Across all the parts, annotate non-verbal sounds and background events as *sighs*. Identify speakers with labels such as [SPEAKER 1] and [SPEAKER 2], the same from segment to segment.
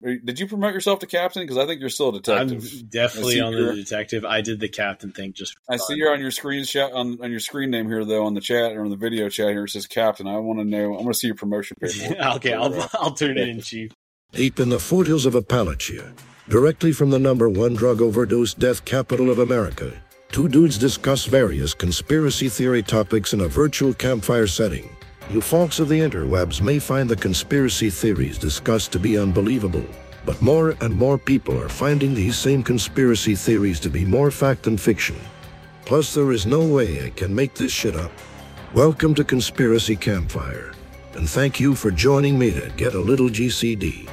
[SPEAKER 1] Did you promote yourself to captain? Because I think you're still a detective.
[SPEAKER 2] I'm definitely
[SPEAKER 1] I
[SPEAKER 2] on the detective. I did the captain thing just. For
[SPEAKER 1] I
[SPEAKER 2] fun.
[SPEAKER 1] see you're on your screen shot on, on your screen name here though on the chat or on the video chat here. It says captain. I want to know. I want to see your promotion *laughs* paperwork.
[SPEAKER 2] okay, I'll I'll turn it in, chief.
[SPEAKER 3] Deep in the foothills of Appalachia, directly from the number one drug overdose death capital of America, two dudes discuss various conspiracy theory topics in a virtual campfire setting. You folks of the interwebs may find the conspiracy theories discussed to be unbelievable, but more and more people are finding these same conspiracy theories to be more fact than fiction. Plus, there is no way I can make this shit up. Welcome to Conspiracy Campfire, and thank you for joining me to get a little GCD.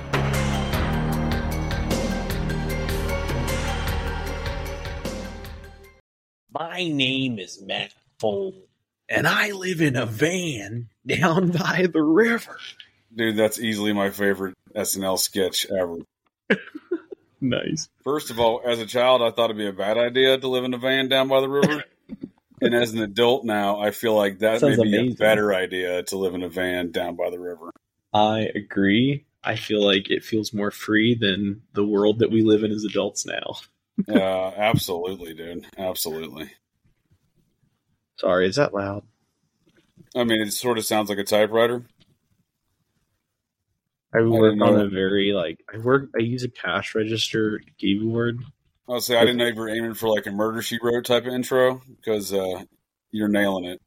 [SPEAKER 2] My name is Matt Foley, and I live in a van down *laughs* by the river.
[SPEAKER 1] Dude, that's easily my favorite SNL sketch ever. *laughs*
[SPEAKER 2] Nice.
[SPEAKER 1] First of all, as a child, I thought it'd be a bad idea to live in a van down by the river. *laughs* and as an adult now, I feel like that
[SPEAKER 2] Sounds
[SPEAKER 1] may be
[SPEAKER 2] amazing.
[SPEAKER 1] a better idea to live in a van down by the river.
[SPEAKER 2] I agree. I feel like it feels more free than the world that we live in as adults now.
[SPEAKER 1] Uh, absolutely, dude. Absolutely.
[SPEAKER 2] Sorry, is that loud?
[SPEAKER 1] I mean, it sort of sounds like a typewriter.
[SPEAKER 2] I work
[SPEAKER 1] didn't
[SPEAKER 2] on a very like I work. I use a cash register keyboard.
[SPEAKER 1] I'll say I didn't know you were aiming for like a murder she wrote type of intro because uh, you're nailing it.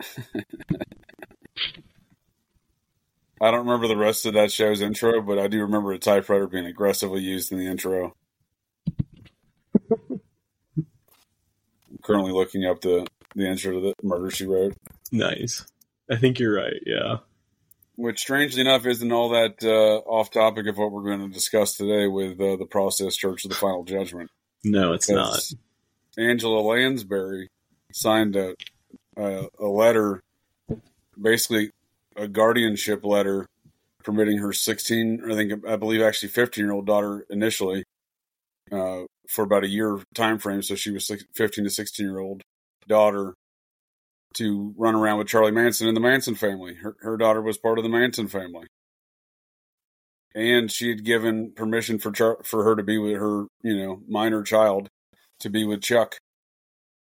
[SPEAKER 1] *laughs* I don't remember the rest of that show's intro, but I do remember a typewriter being aggressively used in the intro. *laughs* I'm currently looking up the, the answer to the murder she wrote,
[SPEAKER 2] Nice. I think you're right. Yeah.
[SPEAKER 1] which strangely enough isn't all that uh, off topic of what we're going to discuss today with uh, the process church of the final judgment.
[SPEAKER 2] No, it's not.
[SPEAKER 1] Angela Lansbury signed a, a a letter, basically a guardianship letter, permitting her 16, I think I believe actually 15 year old daughter initially, uh, for about a year time frame. So she was 15 to 16 year old daughter to run around with Charlie Manson and the Manson family. Her her daughter was part of the Manson family. And she had given permission for Char- for her to be with her, you know, minor child to be with Chuck.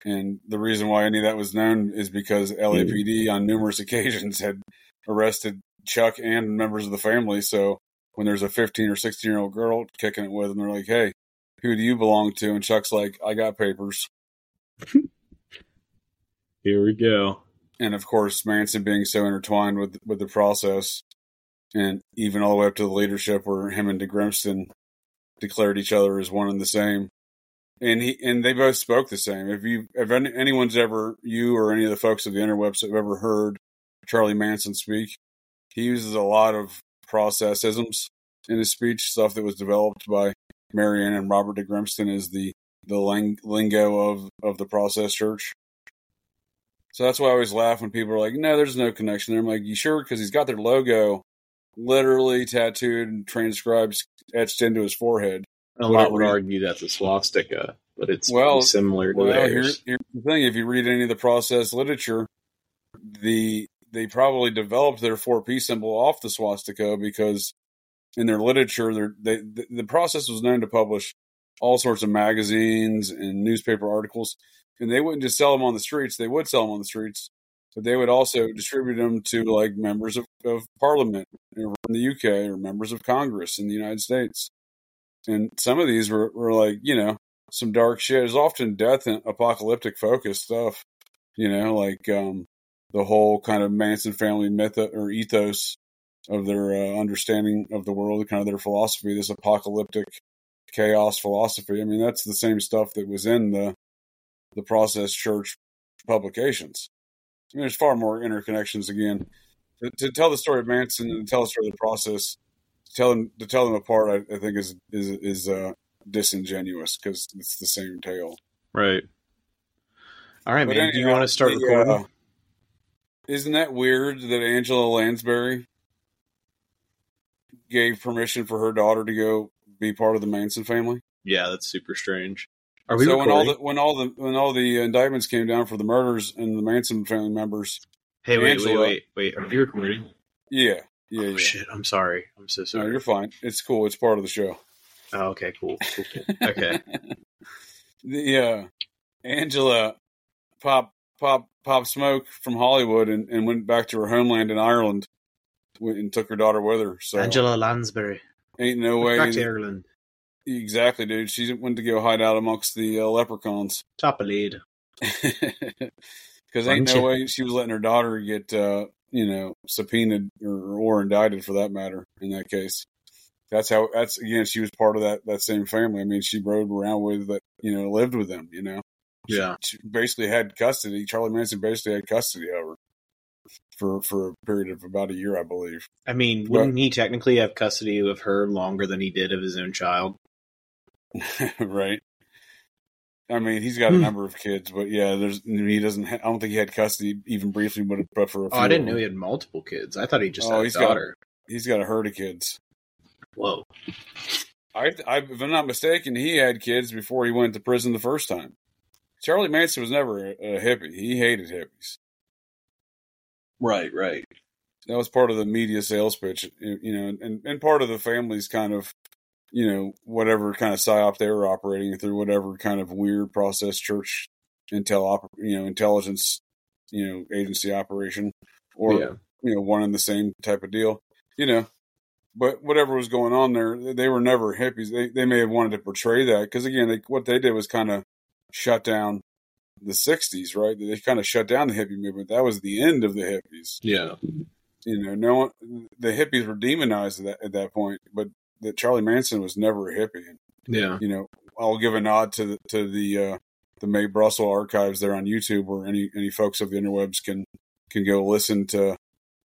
[SPEAKER 1] And the reason why any of that was known is because LAPD mm-hmm. on numerous *laughs* occasions had arrested Chuck and members of the family. So when there's a 15 or 16 year old girl kicking it with them, they're like, hey, who do you belong to? And Chuck's like, I got papers. *laughs*
[SPEAKER 2] Here we go.
[SPEAKER 1] And of course, Manson being so intertwined with, with the process and even all the way up to the leadership where him and DeGrimston declared each other as one and the same. And he and they both spoke the same. If you if any, anyone's ever you or any of the folks of the interwebs have ever heard Charlie Manson speak, he uses a lot of processisms in his speech, stuff that was developed by Marianne and Robert DeGrimston is the the ling- lingo of of the process church. So that's why I always laugh when people are like, "No, there's no connection." there." I'm like, "You sure?" Because he's got their logo literally tattooed and transcribed, etched into his forehead.
[SPEAKER 2] I
[SPEAKER 1] lot
[SPEAKER 2] would argue that's a swastika, but it's
[SPEAKER 1] Well,
[SPEAKER 2] similar to
[SPEAKER 1] Well,
[SPEAKER 2] theirs.
[SPEAKER 1] here's, here's the thing: if you read any of the process literature, the they probably developed their four P symbol off the swastika because in their literature, they the, the process was known to publish all sorts of magazines and newspaper articles, and they wouldn't just sell them on the streets; they would sell them on the streets, but they would also distribute them to like members of, of parliament in the UK or members of Congress in the United States. And some of these were, were like, you know, some dark shit. It's often death and apocalyptic focused stuff, you know, like um, the whole kind of Manson family myth or ethos of their uh, understanding of the world, kind of their philosophy, this apocalyptic chaos philosophy. I mean, that's the same stuff that was in the the Process Church publications. I mean, there's far more interconnections again. To, to tell the story of Manson and tell the story of the process, to tell them to tell them apart, I, I think is is is uh, disingenuous because it's the same tale.
[SPEAKER 2] right. All right,
[SPEAKER 1] But
[SPEAKER 2] man. Do you want to start
[SPEAKER 1] the,
[SPEAKER 2] recording?
[SPEAKER 1] uh, isn't that weird that Angela Lansbury gave permission for her daughter to go be part of the Manson family?
[SPEAKER 2] yeah, that's super strange. Are we
[SPEAKER 1] so when all the when all the when all the indictments came down for the murders and the Manson family members,
[SPEAKER 2] hey, wait,
[SPEAKER 1] Angela-
[SPEAKER 2] wait, wait, wait. Are we recording?
[SPEAKER 1] yeah, Yeah,
[SPEAKER 2] oh
[SPEAKER 1] yeah.
[SPEAKER 2] shit! I'm sorry. I'm so sorry.
[SPEAKER 1] No, you're fine. It's cool. It's part of the show.
[SPEAKER 2] oh, okay, cool. cool, cool. *laughs* Okay.
[SPEAKER 1] the uh, Angela pop pop pop smoke from Hollywood and, and went back to her homeland in Ireland went and took her daughter with her. So
[SPEAKER 2] Angela Lansbury.
[SPEAKER 1] ain't no way.
[SPEAKER 2] Back to Ireland.
[SPEAKER 1] Exactly, dude. She went to go hide out amongst the uh, leprechauns. *laughs*
[SPEAKER 2] Top of lead.
[SPEAKER 1] Because ain't no way she was letting her daughter get, uh, you know, subpoenaed or, or indicted for that matter. In that case, that's how. That's again, she was part of that that same family. I mean, she rode around with that, you know, lived with them. You know,
[SPEAKER 2] Yeah.
[SPEAKER 1] she basically had custody. Charlie Manson basically had custody of her for for a period of about a year, I believe.
[SPEAKER 2] I mean, wouldn't he technically have custody of her longer than he did of his own child? *laughs*
[SPEAKER 1] right. I mean, he's got a
[SPEAKER 2] Hmm.
[SPEAKER 1] number of kids, but yeah, there's he doesn't. Ha- I don't think he had custody even briefly, but but for a
[SPEAKER 2] Oh, I didn't know he had multiple kids. I thought he just
[SPEAKER 1] Oh,
[SPEAKER 2] had a
[SPEAKER 1] he's got-
[SPEAKER 2] daughter.
[SPEAKER 1] He's got a herd of kids.
[SPEAKER 2] Whoa.
[SPEAKER 1] I, I, if I'm not mistaken, he had kids before he went to prison the first time. Charlie Manson was never a, a hippie. He hated hippies.
[SPEAKER 2] Right, right.
[SPEAKER 1] That was part of the media sales pitch, you know, and, and part of the family's kind of, you know, whatever kind of psyop they were operating through, whatever kind of weird process church intel, op, you know, intelligence, you know, agency operation, or
[SPEAKER 2] yeah.
[SPEAKER 1] you know, one and the same type of deal, you know. But whatever was going on there, they were never hippies. They they may have wanted to portray that because again, they, what they did was kind of shut down the '60s, right? They kind of shut down the hippie movement. That was the end of the hippies.
[SPEAKER 2] Yeah.
[SPEAKER 1] You know, no one, the hippies were demonized at that, at that point. But that Charlie Manson was never a hippie. And,
[SPEAKER 2] Yeah.
[SPEAKER 1] you know, I'll give a nod to the, to the uh, the Mae Brussell archives there on YouTube, where any any folks of the interwebs can can go listen to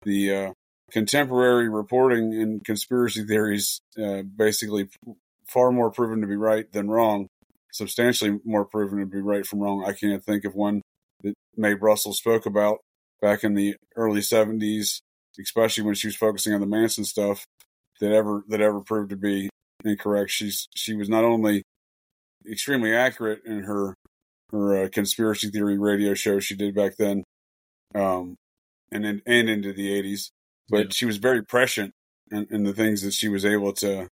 [SPEAKER 1] the uh, contemporary reporting and conspiracy theories. Uh, basically, far more proven to be right than wrong. Substantially more proven to be right from wrong. I can't think of one that Mae Brussell spoke about back in the early '70s, especially when she was focusing on the Manson stuff. That ever that ever proved to be incorrect. She's she was not only extremely accurate in her her uh, conspiracy theory radio show she did back then, um, and in, and into the eighties, but
[SPEAKER 2] Yeah.
[SPEAKER 1] she was very prescient in, in the things that she was able to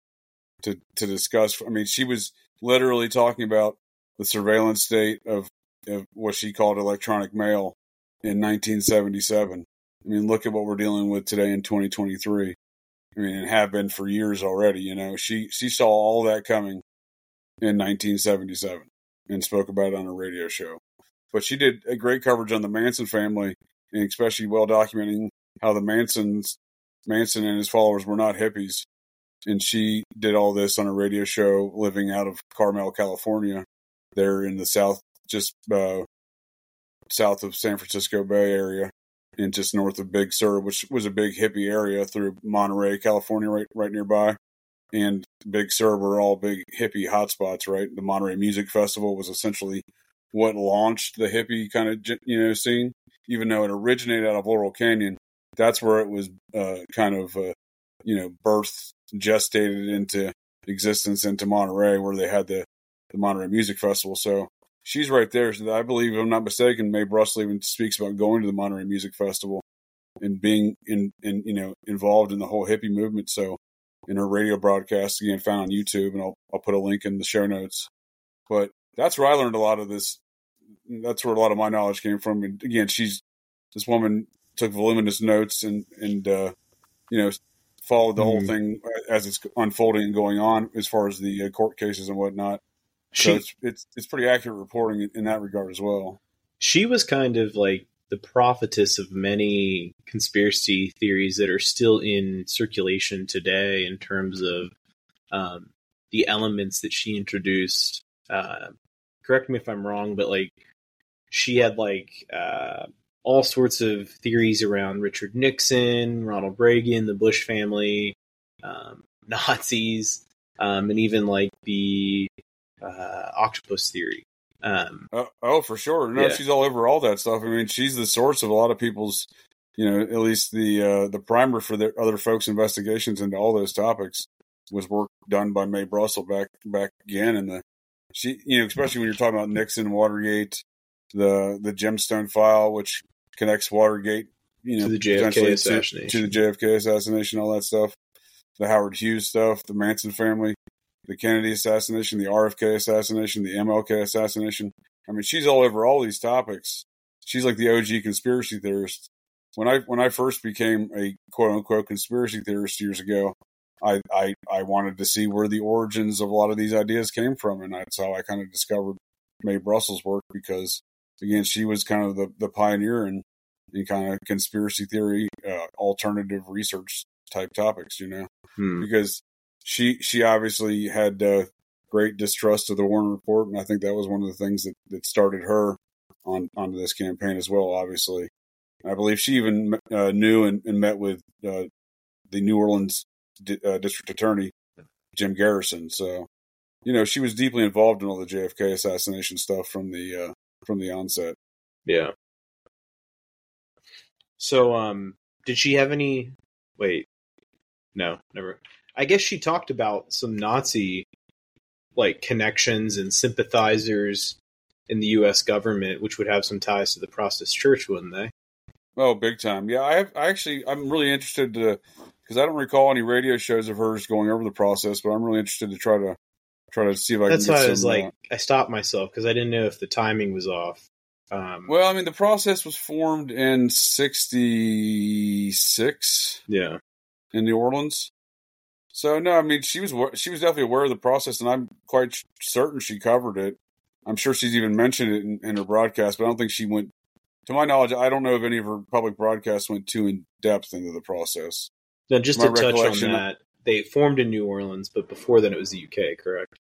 [SPEAKER 1] to to discuss. I mean, she was literally talking about the surveillance state of, of what she called electronic mail in 1977. I mean, look at what we're dealing with today in 2023. I mean, and have been for years already. You know, she she saw all that coming in 1977 and spoke about it on a radio show. But she did a great coverage on the Manson family, and especially well documenting how the Mansons, Manson and his followers were not hippies. And she did all this on a radio show, living out of Carmel, California, there in the south, just uh, south of San Francisco Bay Area, and just north of Big Sur, which was a big hippie area through Monterey, California, right right nearby and Big Sur were all big hippie hotspots, right? The Monterey Music Festival was essentially what launched the hippie kind of you know scene, even though it originated out of Laurel Canyon. That's where it was uh, kind of uh, you know birthed, gestated into existence into Monterey, where they had the the Monterey Music Festival. So she's right there. So I believe, if I'm not mistaken, Mae Brussell even speaks about going to the Monterey Music Festival and being in, in you know involved in the whole hippie movement. So in her radio broadcast again found on YouTube, and I'll I'll put a link in the show notes. But that's where I learned a lot of this. That's where a lot of my knowledge came from. And again, she's this woman took voluminous notes and and uh, you know followed the whole
[SPEAKER 2] Mhm.
[SPEAKER 1] thing as it's unfolding and going on as far as the uh, court cases and whatnot.
[SPEAKER 2] She
[SPEAKER 1] So it's it's it's pretty accurate reporting in, in that regard as well.
[SPEAKER 2] she was kind of like the prophetess of many conspiracy theories that are still in circulation today in terms of um, the elements that she introduced. Uh, correct me if I'm wrong, but like she had like uh, all sorts of theories around Richard Nixon, Ronald Reagan, the Bush family, um, *laughs* Nazis, um, and even like the uh, octopus theory. Um,
[SPEAKER 1] Oh, oh, for sure. No,
[SPEAKER 2] Yeah.
[SPEAKER 1] she's all over all that stuff. I mean, she's the source of a lot of people's, you know, at least the uh, the primer for the other folks' investigations into all those topics was work done by Mae Brussell back back again in the she, you know, especially when you're talking about Nixon, Watergate, the the Gemstone file, which connects Watergate you know,
[SPEAKER 2] To the JFK
[SPEAKER 1] potentially to- to, the JFK assassination, all that stuff, the Howard Hughes stuff, the Manson family, the Kennedy assassination, the RFK assassination, the MLK assassination. I mean, she's all over all these topics. She's like the OG conspiracy theorist. When I when I first became a quote unquote conspiracy theorist years ago, I, I I wanted to see where the origins of a lot of these ideas came from, and that's how I kind of discovered Mae Brussell's work because again, she was kind of the, the pioneer in in kind of conspiracy theory, uh, alternative research type topics, you know,
[SPEAKER 2] Hmm.
[SPEAKER 1] because she she obviously had uh, great distrust of the Warren Report, and I think that was one of the things that, that started her on onto this campaign as well. Obviously, I believe she even uh, knew and, and met with uh, the New Orleans di- uh, district attorney Jim Garrison. So, you know, she was deeply involved in all the JFK assassination stuff from the uh, from the onset.
[SPEAKER 2] Yeah. So, um, did she have any? Wait, no, never. I guess she talked about some Nazi like connections and sympathizers in the U.S. government, which would have some ties to the Process Church, wouldn't they?
[SPEAKER 1] Oh, big time! Yeah, I, have, I actually I'm really interested to because I don't recall any radio shows of hers going over the process, but I'm really interested to try to try to see if I
[SPEAKER 2] That's
[SPEAKER 1] can.
[SPEAKER 2] why I was like,
[SPEAKER 1] uh,
[SPEAKER 2] I stopped myself because I didn't know if the timing was off. Um,
[SPEAKER 1] well, I mean, the process was formed in '66
[SPEAKER 2] yeah,
[SPEAKER 1] in New Orleans. So no, I mean she was she was definitely aware of the process, and I'm quite certain she covered it. I'm sure she's even mentioned it in, in her broadcast, but I don't think she went. To my knowledge, I don't know if any of her public broadcasts went too in depth into the process.
[SPEAKER 2] now just to touch on that, they formed in New Orleans, but before then it was the UK, correct?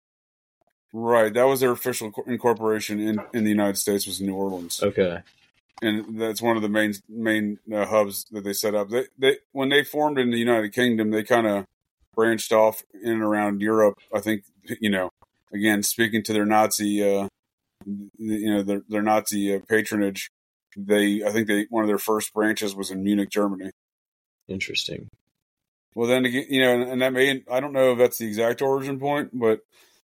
[SPEAKER 1] Right, that was their official incorporation in, in the United States was New Orleans,
[SPEAKER 2] Okay.
[SPEAKER 1] and that's one of the main main uh, hubs that they set up. They they when they formed in the United Kingdom, they kind of branched off in and around Europe. I think you know, again speaking to their Nazi, uh, you know, their their Nazi uh, patronage. They I think they one of their first branches was in Munich, Germany.
[SPEAKER 2] Interesting.
[SPEAKER 1] Well, then again, you know, and, and that may I don't know if that's the exact origin point, but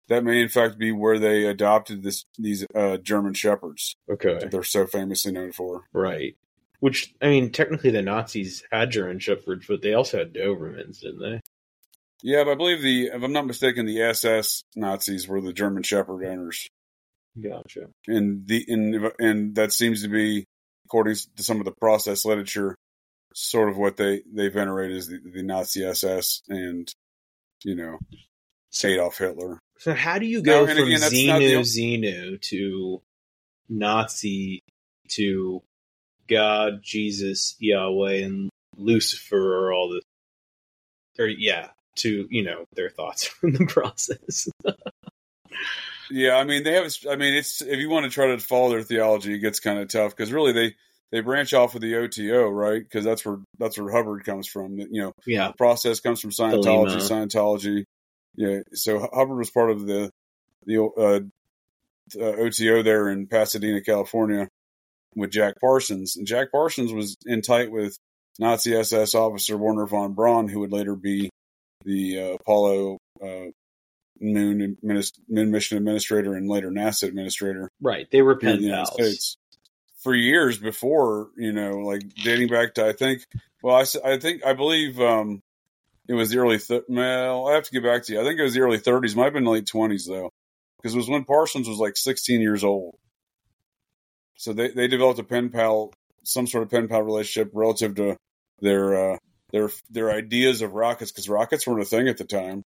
[SPEAKER 1] that may in fact be where they adopted this these uh, German shepherds
[SPEAKER 2] Okay.
[SPEAKER 1] they're so famously known for.
[SPEAKER 2] Right. Which I mean, technically the Nazis had German shepherds, but they also had Dobermans, didn't they?
[SPEAKER 1] Yeah, but I believe the if I'm not mistaken, the SS Nazis were the German shepherd owners,
[SPEAKER 2] Gotcha.
[SPEAKER 1] and the and and that seems to be according to some of the process literature, sort of what they they venerate as the, the Nazi SS and you know Adolf Hitler.
[SPEAKER 2] So how do you go
[SPEAKER 1] and
[SPEAKER 2] from
[SPEAKER 1] again,
[SPEAKER 2] Xenu Xenu to Nazi to God, Jesus, Yahweh, and Lucifer, or all this? or yeah, to you know their thoughts *laughs* from the process.
[SPEAKER 1] Yeah, I mean they have. I mean it's if you want to try to follow their theology, it gets kind of tough because really they they branch off of the OTO, right? Because that's where that's where Hubbard comes from. You know,
[SPEAKER 2] yeah.
[SPEAKER 1] the process comes from Scientology.
[SPEAKER 2] Thelema.
[SPEAKER 1] Scientology, yeah. So Hubbard was part of the the uh, uh, OTO there in Pasadena, California, with Jack Parsons, and Jack Parsons was in tight with Nazi SS officer Wernher von Braun, who would later be the uh, Apollo. Uh, Moon adminis- Moon mission administrator and later NASA administrator
[SPEAKER 2] Right. They were pen
[SPEAKER 1] the
[SPEAKER 2] pals.
[SPEAKER 1] States for years before, you know, like dating back to I think, well, I, I think I believe um, it was the early. Th- well, I have to get back to you. I think it was the early 30s. Might have been late 20s though, because it was when Parsons was like 16 years old. So they they developed a pen pal, some sort of pen pal relationship relative to their uh, their their ideas of rockets because rockets weren't a thing at the time.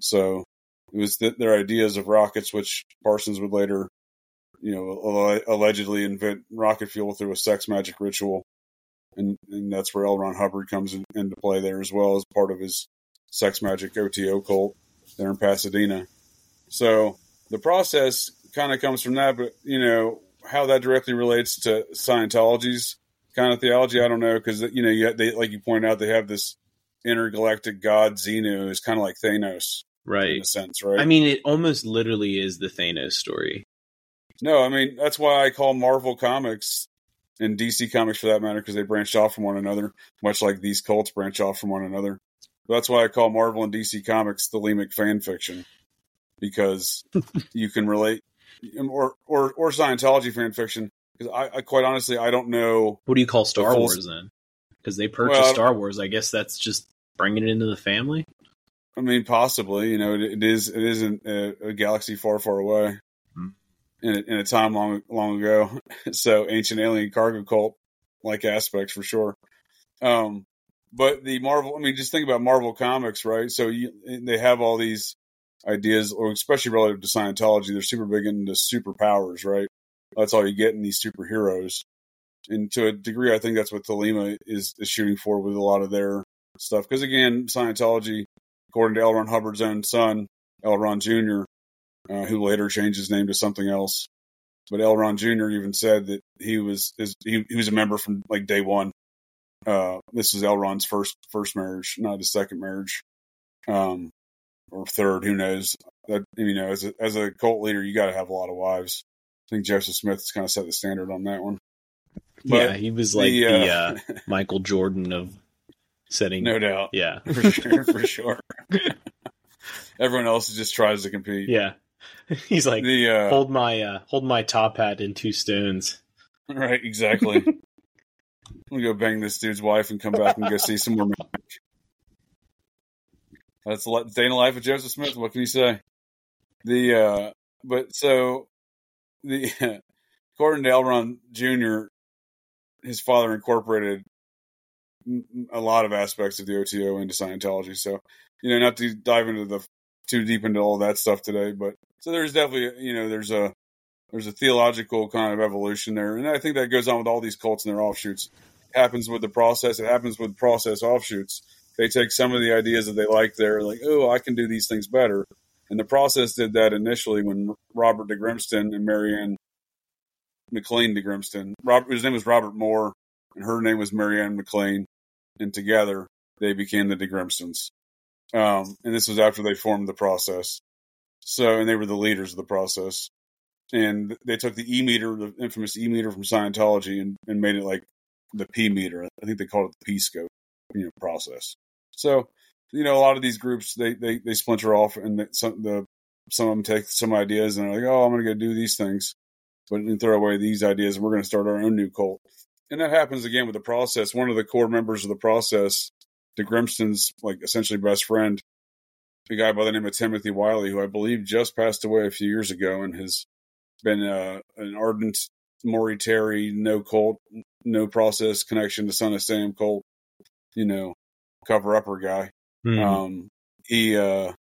[SPEAKER 1] So it was th- their ideas of rockets, which Parsons would later, you know, alle- allegedly invent rocket fuel through a sex magic ritual, and and that's where L. Ron Hubbard comes in, into play there as well as part of his sex magic OTO cult there in Pasadena. So the process kind of comes from that, but you know how that directly relates to Scientology's kind of theology, I don't know because you know you, they like you point out they have this intergalactic god Xenu is kind of like Thanos
[SPEAKER 2] right?
[SPEAKER 1] in a sense, right?
[SPEAKER 2] I mean, it almost literally is the Thanos story.
[SPEAKER 1] No, I mean that's why I call Marvel comics and DC comics for that matter because they branched off from one another, much like these cults branch off from one another. That's why I call Marvel and DC comics Thelemic fan fiction because *laughs* you can relate, or or or Scientology fan fiction because I, I quite honestly I don't know.
[SPEAKER 2] What do you call Star Wars then? because they purchased
[SPEAKER 1] Well,
[SPEAKER 2] Star Wars. I guess that's just bringing it into the family.
[SPEAKER 1] I mean, possibly. You know, it, it is it is in a, a galaxy far, far away,
[SPEAKER 2] Hmm.
[SPEAKER 1] in a, in a time long, long ago. *laughs* so, ancient alien cargo cult like aspects for sure. Um, but the Marvel, I mean, just think about Marvel comics, right? So you, they have all these ideas, or especially relative to Scientology. They're super big into superpowers, right? That's all you get in these superheroes. And to a degree, I think that's what Thelema is, is shooting for with a lot of their stuff. Because again, Scientology, according to L. Ron Hubbard's own son, L. Ron Jr., uh, who later changed his name to something else. But L. Ron Jr. even said that he was is, he, he was a member from like day one. Uh, this is L. Ron's first first marriage, not his second marriage, um, or third. Who knows? That you know, as a as a cult leader, you got to have a lot of wives. I think Joseph Smith has kind of set the standard on that one. But
[SPEAKER 2] yeah, he was like
[SPEAKER 1] the,
[SPEAKER 2] the,
[SPEAKER 1] uh,
[SPEAKER 2] uh, *laughs* Michael Jordan of setting.
[SPEAKER 1] No doubt,
[SPEAKER 2] Yeah, *laughs*
[SPEAKER 1] for sure, for sure. *laughs* Everyone else just tries to compete.
[SPEAKER 2] yeah. He's like,
[SPEAKER 1] The uh,
[SPEAKER 2] hold my uh, hold my top hat in two stones.
[SPEAKER 1] Right, exactly. I'm gonna go bang this dude's wife and come back and go see some more magic. That's the li- day in the life of Joseph Smith. What can you say? The uh, but so the according to L. Ron Jr., his father incorporated a lot of aspects of the OTO into Scientology. So you know, not to dive into the too deep into all that stuff today, but so there's definitely you know there's a there's a theological kind of evolution there, and I think that goes on with all these cults and their offshoots. It happens with the process. It happens with process offshoots. They take some of the ideas that they like there, like, oh, I can do these things better. And the process did that initially when Robert de Grimston and Marianne McLean de Grimston. Robert, his name was Robert Moore, and her name was Marianne McLean, and together they became the de Grimstons. Um, and this was after they formed the process. So, and they were the leaders of the process and they took the E meter, the infamous E meter from Scientology, and, and made it like the P meter. I think they called it the P scope, you know, process. So, you know, a lot of these groups they they, they splinter off, and some the some of them take some ideas and they're like, oh, I'm going to go do these things, but then throw away these ideas, and we're going to start our own new cult. And that happens again with the process. One of the core members of the process, de Grimston's like essentially best friend, a guy by the name of Timothy Wyllie, who I believe just passed away a few years ago, and has been uh, an ardent Maury Terry, no cult, no process connection to Son of Sam cult, you know, cover upper guy.
[SPEAKER 2] Hmm.
[SPEAKER 1] Um, he uh,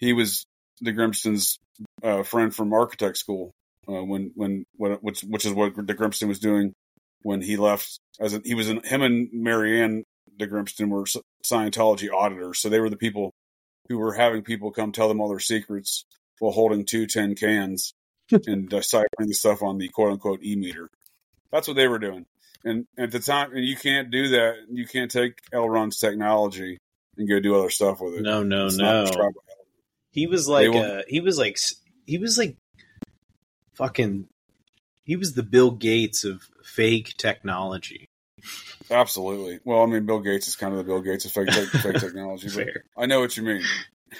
[SPEAKER 1] he was de Grimston's uh, friend from architect school uh, when when when which which is what the Grimston was doing when he left. As a, he was in, him and Marianne de Grimston were Scientology auditors, so they were the people who were having people come tell them all their secrets while holding two tin cans *laughs* and deciphering the stuff on the quote unquote e meter. That's what they were doing. And at the time, and you can't do that. You can't take L. Ron's technology and go do other stuff with it.
[SPEAKER 2] no, no,
[SPEAKER 1] It's
[SPEAKER 2] no.
[SPEAKER 1] not prescribed by
[SPEAKER 2] He was like, uh, he was like, he was like, fucking. He was the Bill Gates of fake technology.
[SPEAKER 1] Absolutely. Well, I mean, Bill Gates is kind of the Bill Gates of fake, fake, *laughs* fake technology.
[SPEAKER 2] Fair.
[SPEAKER 1] I know what you mean.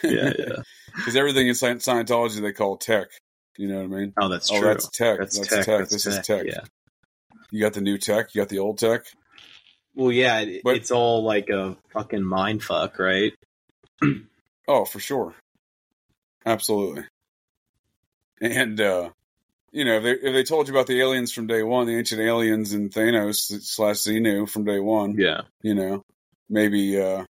[SPEAKER 2] Yeah, yeah. *laughs*
[SPEAKER 1] Because everything in Sci- Scientology they call tech. You know what I mean?
[SPEAKER 2] Oh, that's true.
[SPEAKER 1] oh,
[SPEAKER 2] true.
[SPEAKER 1] that's tech.
[SPEAKER 2] That's,
[SPEAKER 1] That's,
[SPEAKER 2] tech.
[SPEAKER 1] tech.
[SPEAKER 2] That's
[SPEAKER 1] This
[SPEAKER 2] tech.
[SPEAKER 1] is tech.
[SPEAKER 2] Yeah.
[SPEAKER 1] You got the new tech. You got the old tech.
[SPEAKER 2] Well, yeah, it,
[SPEAKER 1] But-
[SPEAKER 2] it's all like a fucking mind fuck, right? *clears throat*
[SPEAKER 1] Oh, for sure. Absolutely. And uh you know, if they if they told you about the aliens from day one, the ancient aliens and Thanos slash Xenu from day one,
[SPEAKER 2] Yeah.
[SPEAKER 1] you know, maybe uh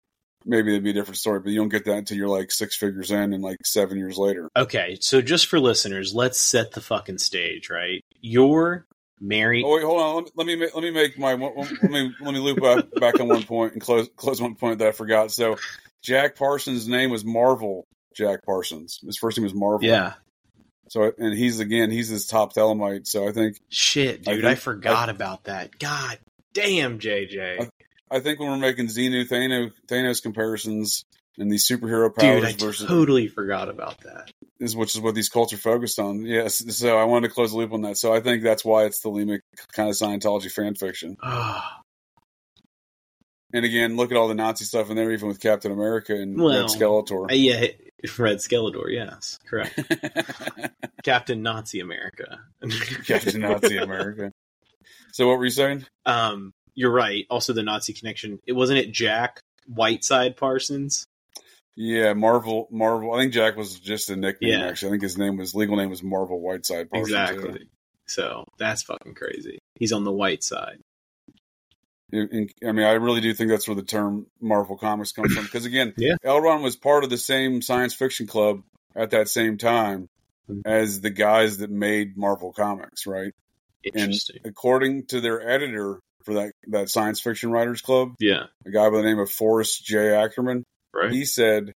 [SPEAKER 1] maybe it'd be a different story, but you don't get that until you're like six figures in and like seven years later.
[SPEAKER 2] Okay, so just for listeners, let's set the fucking stage, right? You're married.
[SPEAKER 1] Oh wait, hold on. Let me let me make, let me make my let me let me loop back, *laughs* back on one point and close close one point that I forgot. So, Jack Parsons' name was Marvel. Jack Parsons. His first name was Marvel.
[SPEAKER 2] Yeah.
[SPEAKER 1] So and he's again he's his top Thelemite. So I think
[SPEAKER 2] Shit, dude, I,
[SPEAKER 1] think-
[SPEAKER 2] forgot about that. God damn, JJ.
[SPEAKER 1] I- I think when we're making Xenu Thanos, Thanos comparisons and these superhero powers
[SPEAKER 2] dude, I
[SPEAKER 1] versus
[SPEAKER 2] totally forgot about that.
[SPEAKER 1] is which is what these cults are focused on. Yes. So I wanted to close the loop on that. So I think that's why it's Thelemic kind of Scientology fan fiction. *sighs*
[SPEAKER 2] Ah,
[SPEAKER 1] And again, look at all the Nazi stuff in there, even with Captain America and
[SPEAKER 2] Well,
[SPEAKER 1] Red Skeletor.
[SPEAKER 2] Uh, yeah, *laughs* Red Skeletor, yes, correct. *laughs* Captain Nazi America. *laughs*
[SPEAKER 1] Captain Nazi America. So what were you saying?
[SPEAKER 2] Um, you're right. Also, the Nazi connection. It wasn't it Jack Whiteside Parsons.
[SPEAKER 1] Yeah, Marvel. Marvel. I think Jack was just a nickname.
[SPEAKER 2] Yeah.
[SPEAKER 1] Actually, I think his name was legal name was Marvel Whiteside.
[SPEAKER 2] Exactly. So that's fucking crazy. He's on the white side.
[SPEAKER 1] I mean, I really do think that's where the term Marvel Comics comes from. Because again, *laughs*
[SPEAKER 2] Yeah.
[SPEAKER 1] L. Ron was part of the same science fiction club at that same time
[SPEAKER 2] Mhm.
[SPEAKER 1] as the guys that made Marvel Comics, right?
[SPEAKER 2] Interesting.
[SPEAKER 1] According to their editor for that that science fiction writers club,
[SPEAKER 2] yeah.
[SPEAKER 1] a guy by the name of Forrest J. Ackerman,
[SPEAKER 2] Right.
[SPEAKER 1] he said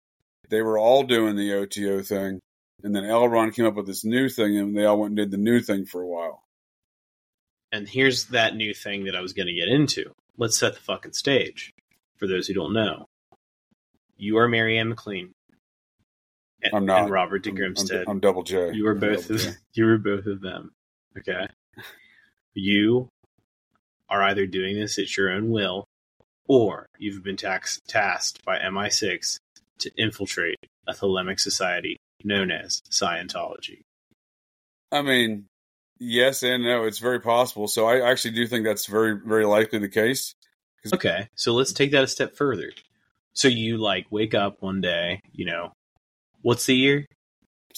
[SPEAKER 1] they were all doing the OTO thing, and then L. Ron came up with this new thing, and they all went and did the new thing for a while.
[SPEAKER 2] And here's that new thing that I was going to get into. Let's set the fucking stage. For those who don't know, you are Marianne McLean. And,
[SPEAKER 1] I'm not.
[SPEAKER 2] And Robert de
[SPEAKER 1] I'm-
[SPEAKER 2] Grimstead.
[SPEAKER 1] I'm, I'm Double J.
[SPEAKER 2] you were
[SPEAKER 1] I'm
[SPEAKER 2] both. Of, *laughs* you were both of them. Okay. *laughs* You are either doing this at your own will, or you've been tax- tasked by MI6 to infiltrate a Thelemic society known as Scientology.
[SPEAKER 1] I mean, yes and no. It's very possible. So I actually do think that's very, very likely the case.
[SPEAKER 2] Okay, so let's take that a step further. So you like wake up one day, you know, what's the year?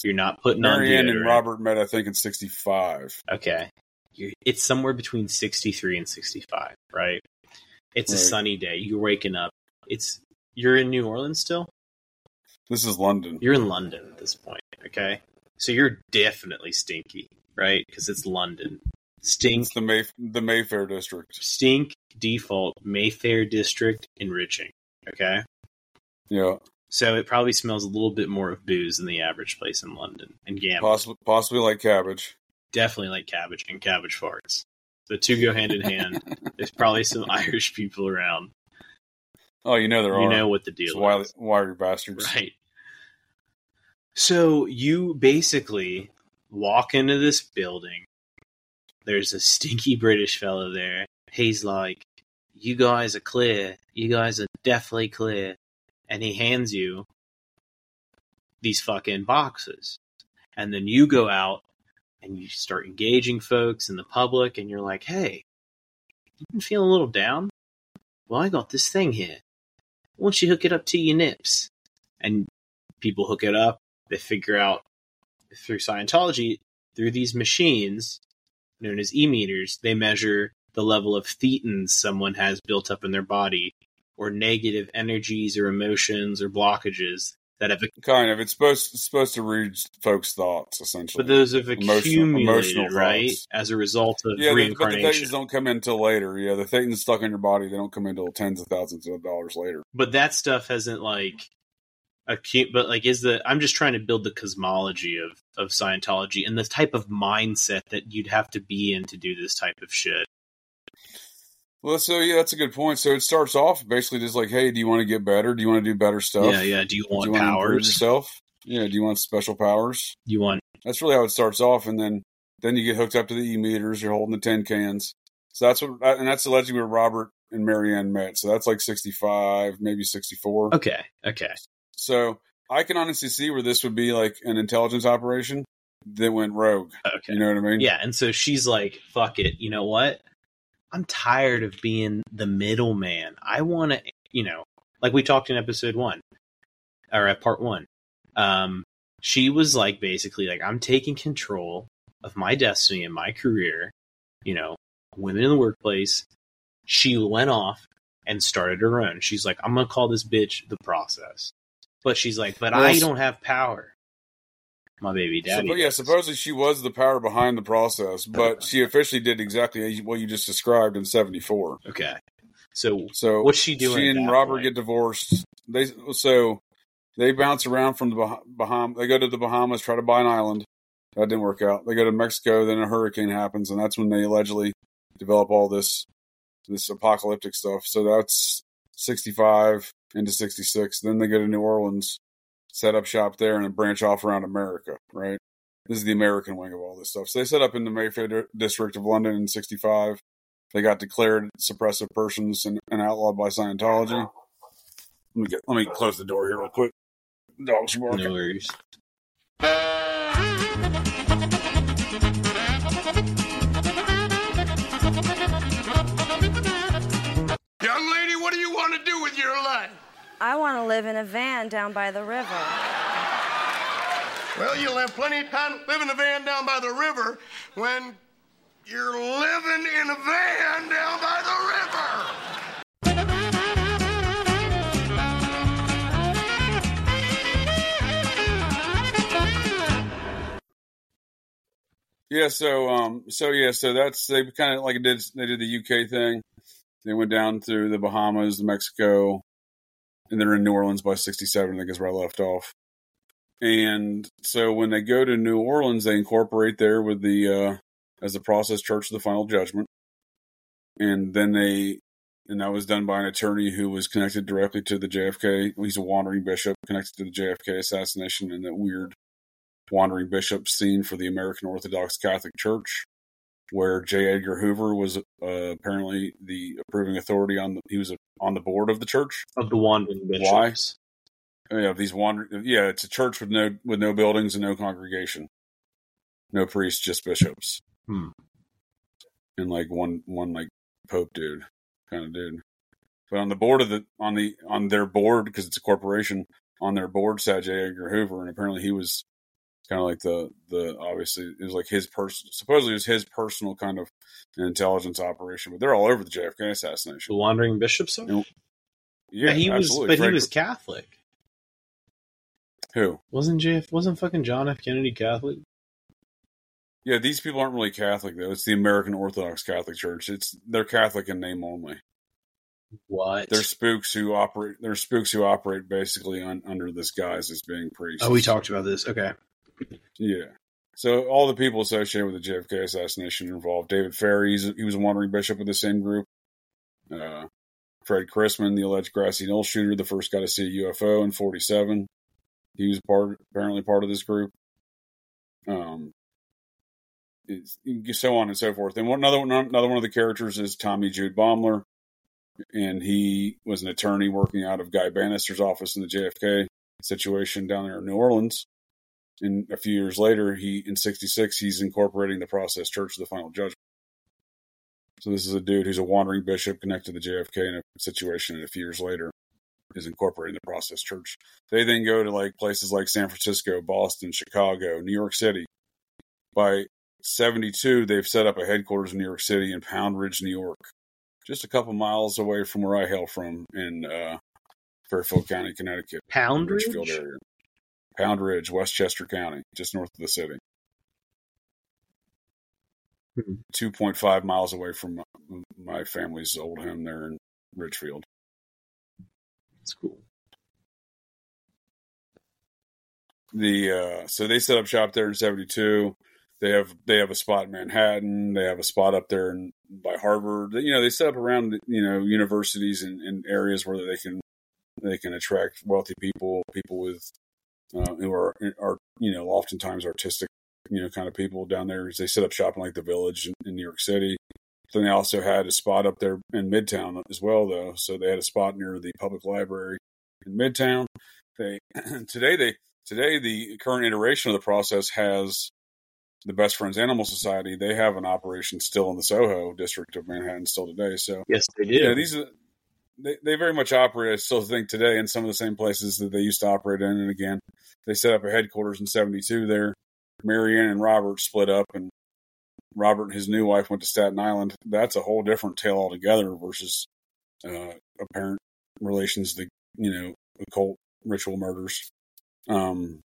[SPEAKER 2] You're not putting
[SPEAKER 1] Marianne
[SPEAKER 2] on
[SPEAKER 1] and. Robert met, I think, in '65.
[SPEAKER 2] Okay, You're, it's somewhere between 63 and 65, right? It's a sunny day. You're waking up. It's you're in New Orleans still.
[SPEAKER 1] This is London.
[SPEAKER 2] You're in London at this point. Okay, so you're definitely stinky, right? Because it's London. Stink,
[SPEAKER 1] It's the May the Mayfair district.
[SPEAKER 2] stink, default, Mayfair district, enriching. Okay.
[SPEAKER 1] Yeah,
[SPEAKER 2] So it probably smells a little bit more of booze than the average place in London and gambling.
[SPEAKER 1] possibly possibly like cabbage.
[SPEAKER 2] Definitely like cabbage and cabbage farts. The two go hand in hand. There's probably some *laughs* Irish people around.
[SPEAKER 1] Oh, you know there
[SPEAKER 2] You
[SPEAKER 1] are.
[SPEAKER 2] know what the deal is.
[SPEAKER 1] wiry bastards.
[SPEAKER 2] Right. So you basically walk into this building. There's a stinky British fellow there. He's like, You guys are clear. You guys are definitely clear. And he hands you these fucking boxes. And then you go out and you start engaging folks in the public and you're like, Hey, you been feeling a little down? Well, I got this thing here. Why don't you hook it up to your nips? and people hook it up. They figure out through Scientology, through these machines known as e meters, they measure the level of thetans someone has built up in their body, or negative energies or emotions or blockages that have,
[SPEAKER 1] Kind of. It's supposed it's supposed to read folks' thoughts essentially.
[SPEAKER 2] but those have
[SPEAKER 1] Emotional-
[SPEAKER 2] accumulated,
[SPEAKER 1] emotional
[SPEAKER 2] right,
[SPEAKER 1] thoughts.
[SPEAKER 2] as a result of
[SPEAKER 1] yeah, the, but the
[SPEAKER 2] reincarnation.
[SPEAKER 1] thetans don't come in until later. Yeah, the thetans stuck in your body. They don't come until tens of thousands of dollars later.
[SPEAKER 2] but that stuff hasn't like acute but like is the i'm just trying to build the cosmology of of scientology and the type of mindset that you'd have to be in to do this type of shit
[SPEAKER 1] Well, so yeah, that's a good point. So it starts off basically just like, hey, do you want to get better? Do you want to do better stuff?
[SPEAKER 2] yeah yeah do you
[SPEAKER 1] Do
[SPEAKER 2] want
[SPEAKER 1] you want
[SPEAKER 2] powers
[SPEAKER 1] yourself? Yeah. Do you want special powers?
[SPEAKER 2] you want
[SPEAKER 1] That's really how it starts off, and then then you get hooked up to the e meters. You're holding the tin cans. So that's what, and that's allegedly where Robert and Marianne met. So that's like 65, maybe 64.
[SPEAKER 2] okay okay
[SPEAKER 1] So I can honestly see where this would be like an intelligence operation that went rogue.
[SPEAKER 2] okay
[SPEAKER 1] You know what I mean?
[SPEAKER 2] yeah and so she's like fuck it you know what i'm tired of being the middleman. I want to you know like we talked in episode one or at part one um she was like basically like i'm taking control of my destiny and my career you know women in the workplace. She went off and started her own. She's like i'm gonna call this bitch the process. But she's like but
[SPEAKER 1] Well,
[SPEAKER 2] i don't have power my baby daddy
[SPEAKER 1] yeah, supposedly she was the power behind the process, uh, but she officially did exactly what you just described in 74.
[SPEAKER 2] okay so
[SPEAKER 1] So
[SPEAKER 2] What's she doing
[SPEAKER 1] She and Robert
[SPEAKER 2] point?
[SPEAKER 1] get divorced. They so they bounce around from the bah- Baham. They go to the Bahamas, try to buy an island. That didn't work out. They go to Mexico. Then a hurricane happens, and that's when they allegedly develop all this this apocalyptic stuff. So that's sixty five into sixty six. Then they go to New Orleans, set up shop there, and branch off around America. Right. This is the American wing of all this stuff. So they set up in the Mayfair district of London in sixty five. They got declared suppressive persons and, and outlawed by Scientology. Let me get let me close the door here real quick. Dogs are barking.
[SPEAKER 2] no worries
[SPEAKER 4] what do you want to do with your life?
[SPEAKER 5] I want to live in a van down by the river.
[SPEAKER 4] Well, you'll have plenty of time to live in a van down by the river when you're living in a van down by the river.
[SPEAKER 1] Yeah, so um, so yeah, so that's they kind of like did they did the UK thing. They went down through the Bahamas, Mexico, and they're in New Orleans by '67. I think is where I left off. And so when they go to New Orleans, they incorporate there with the uh, as the process church of the final judgment, and then they and that was done by an attorney who was connected directly to the JFK. He's a wandering bishop connected to the JFK assassination and that weird wandering bishop scene for the American Orthodox Catholic Church, where J. Edgar Hoover was uh, apparently the approving authority on the he was on the board of the church.
[SPEAKER 2] Of the wandering bishops.
[SPEAKER 1] Why? Yeah, these wandering. Yeah, it's a church with no with no buildings and no congregation, no priests, just bishops,
[SPEAKER 2] Hmm.
[SPEAKER 1] and like one one like pope dude kind of dude. But on the board of the on the on their board because it's a corporation on their board sat J. Edgar Hoover, and apparently he was kind of like the the obviously it was like his person supposedly it was his personal kind of intelligence operation, but they're all over the JFK assassination.
[SPEAKER 2] The
[SPEAKER 1] assassination.
[SPEAKER 2] wandering bishops. are?
[SPEAKER 1] No,
[SPEAKER 2] Yeah, he was,
[SPEAKER 1] absolutely.
[SPEAKER 2] but he was Catholic.
[SPEAKER 1] who?
[SPEAKER 2] Wasn't JF? Wasn't fucking John F. Kennedy Catholic?
[SPEAKER 1] Yeah, these people aren't really Catholic though. It's the American Orthodox Catholic Church. It's they're Catholic in name only.
[SPEAKER 2] What?
[SPEAKER 1] They're spooks who operate. They're spooks who operate basically on, under this guise as being priests.
[SPEAKER 2] oh, we talked about this. Okay.
[SPEAKER 1] Yeah. So all the people associated with the JFK assassination involved. David Ferrie, he was a wandering bishop of the same group. Uh, Fred Crisman, the alleged grassy knoll shooter, the first guy to see a UFO in '47. He was part, apparently part of this group. Um, so on and so forth. And one, another one, another one of the characters is Tommy Jude Baumler, and he was an attorney working out of Guy Banister's office in the JFK situation down there in New Orleans and a few years later, he in '66 he's incorporating the Process Church of the Final Judgment. So this is a dude who's a wandering bishop connected to the JFK in a situation, and a few years later is incorporating the Process Church. They then go to like places like San Francisco, Boston, Chicago, New York City. By '72, they've set up a headquarters in New York City in Pound Ridge, New York, just a couple miles away from where I hail from in uh, Fairfield County, Connecticut.
[SPEAKER 2] Pound Ridge.
[SPEAKER 1] Richfield area. Pound Ridge, Westchester County, just north of the city.
[SPEAKER 2] Hmm.
[SPEAKER 1] 2.5 miles away from my, my family's old home there in Ridgefield.
[SPEAKER 2] That's cool.
[SPEAKER 1] The uh, so they set up shop there in 72. They have they have a spot in Manhattan. They have a spot up there in, by Harvard. You know, they set up around you know universities and, and areas where they can they can attract wealthy people, people with uh, who are are you know oftentimes artistic you know kind of people down there. They set up shop in like the Village in, in New York City. Then they also had a spot up there in Midtown as well, though. So they had a spot near the public library in Midtown. They *clears throat* today they today the current iteration of the process has the Best Friends Animal Society. They have an operation still in the Soho district of Manhattan still today. So
[SPEAKER 2] Yes, they do.
[SPEAKER 1] yeah, these are they, they very much operate. I still think today in some of the same places that they used to operate in. And again, they set up a headquarters in '72 there. Marianne and Robert split up, and Robert and his new wife went to Staten Island. That's a whole different tale altogether versus uh, apparent relations to you know occult ritual murders. Um,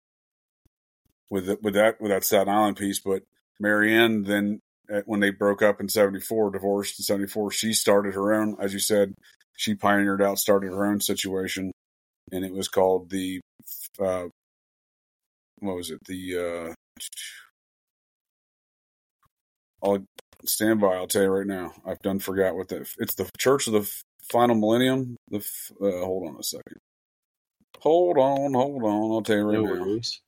[SPEAKER 1] with the, with that with that Staten Island piece, but Marianne then when they broke up in 74 divorced in 74 she started her own as you said she pioneered out started her own situation and it was called the uh what was it the uh i'll stand by i'll tell you right now i've done forgot what that it's the church of the final millennium the uh, hold on a second hold on hold on i'll tell you right
[SPEAKER 2] No
[SPEAKER 1] now
[SPEAKER 2] worries.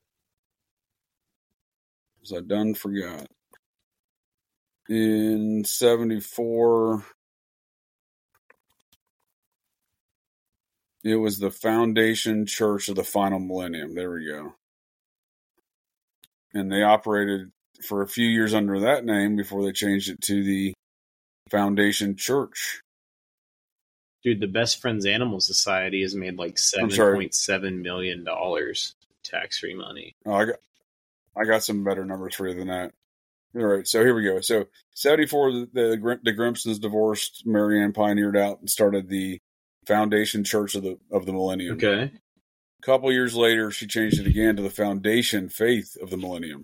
[SPEAKER 1] because I done forgot. In 74, it was the Foundation Church of the Final Millennium. There we go. And they operated for a few years under that name before they changed it to the Foundation Church
[SPEAKER 2] Dude, the Best Friends Animal Society has made like seven point seven million dollars tax free money.
[SPEAKER 1] Oh, I got, I got some better numbers for you than that. All right, so here we go. So seventy four, the the, the Grimstons divorced. Marianne pioneered out and started the Foundation Church of the of the Millennium.
[SPEAKER 2] Okay.
[SPEAKER 1] A couple years later, she changed it again to the Foundation Faith of the Millennium,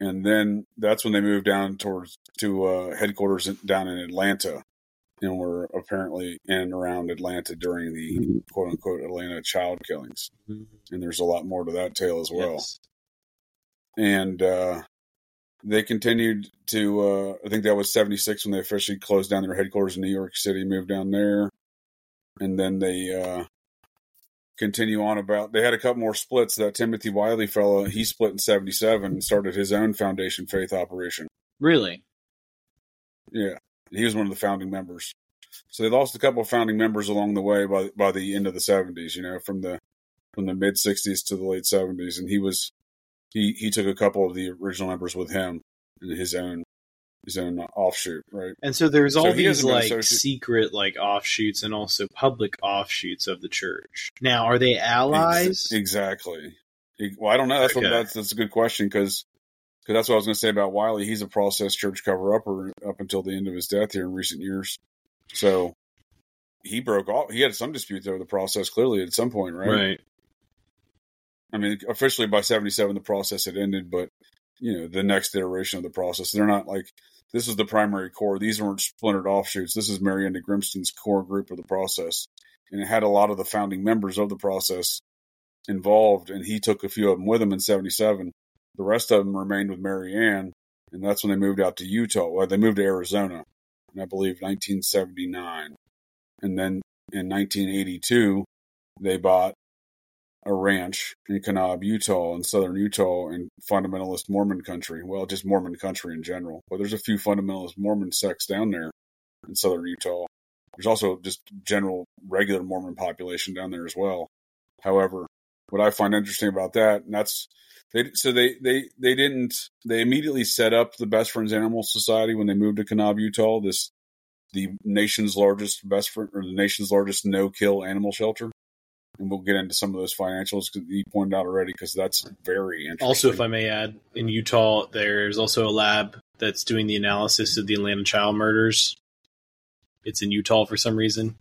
[SPEAKER 1] and then that's when they moved down towards to uh, headquarters in, down in Atlanta, and were apparently in and around Atlanta during the quote unquote Atlanta child killings. And there's a lot more to that tale as well.
[SPEAKER 2] Yes.
[SPEAKER 1] And uh, they continued to. Uh, I think that was '76 when they officially closed down their headquarters in New York City, moved down there, and then they. Uh, continue on about they had a couple more splits. That Timothy Wyllie fellow he split in 77 and started his own foundation faith operation.
[SPEAKER 2] Really?
[SPEAKER 1] yeah. He was one of the founding members. So they lost a couple of founding members along the way by by the end of the 70s you know from the from the mid 60s to the late 70s and he was he he took a couple of the original members with him in his own his own offshoot right
[SPEAKER 2] And so there's all
[SPEAKER 1] So
[SPEAKER 2] these like secret like offshoots and also public offshoots of the church. Now, are they allies?
[SPEAKER 1] Ex- exactly. Well, I don't know. That's what that's that's a good question because that's what I was going to say about Wyllie. He's a process church cover upper up until the end of his death here in recent years. So he broke off. He had some disputes over the process clearly at some point, right?
[SPEAKER 2] right.
[SPEAKER 1] I mean, officially by seventy seven, the process had ended, but you know, the next iteration of the process, they're not like this is the primary core. These weren't splintered offshoots. This is Marianne Grimston's core group of the process, and it had a lot of the founding members of the process involved. And he took a few of them with him in '77. The rest of them remained with Marianne, and that's when they moved out to Utah. Well, they moved to Arizona, and I believe 1979, and then in 1982 they bought a ranch in Kanab, Utah, in southern Utah, in fundamentalist Mormon country. Well, just Mormon country in general. But there's a few fundamentalist Mormon sects down there in southern Utah. There's also just general regular Mormon population down there as well. However, what I find interesting about that, and that's they so they they they didn't they immediately set up the Best Friends Animal Society when they moved to Kanab, Utah. This the nation's largest best friend or the nation's largest no kill animal shelter and we'll get into some of those financials you pointed out already because that's very interesting.
[SPEAKER 2] Also, if I may add, in Utah, there's also a lab that's doing the analysis of the Atlanta child murders. It's in Utah for some reason.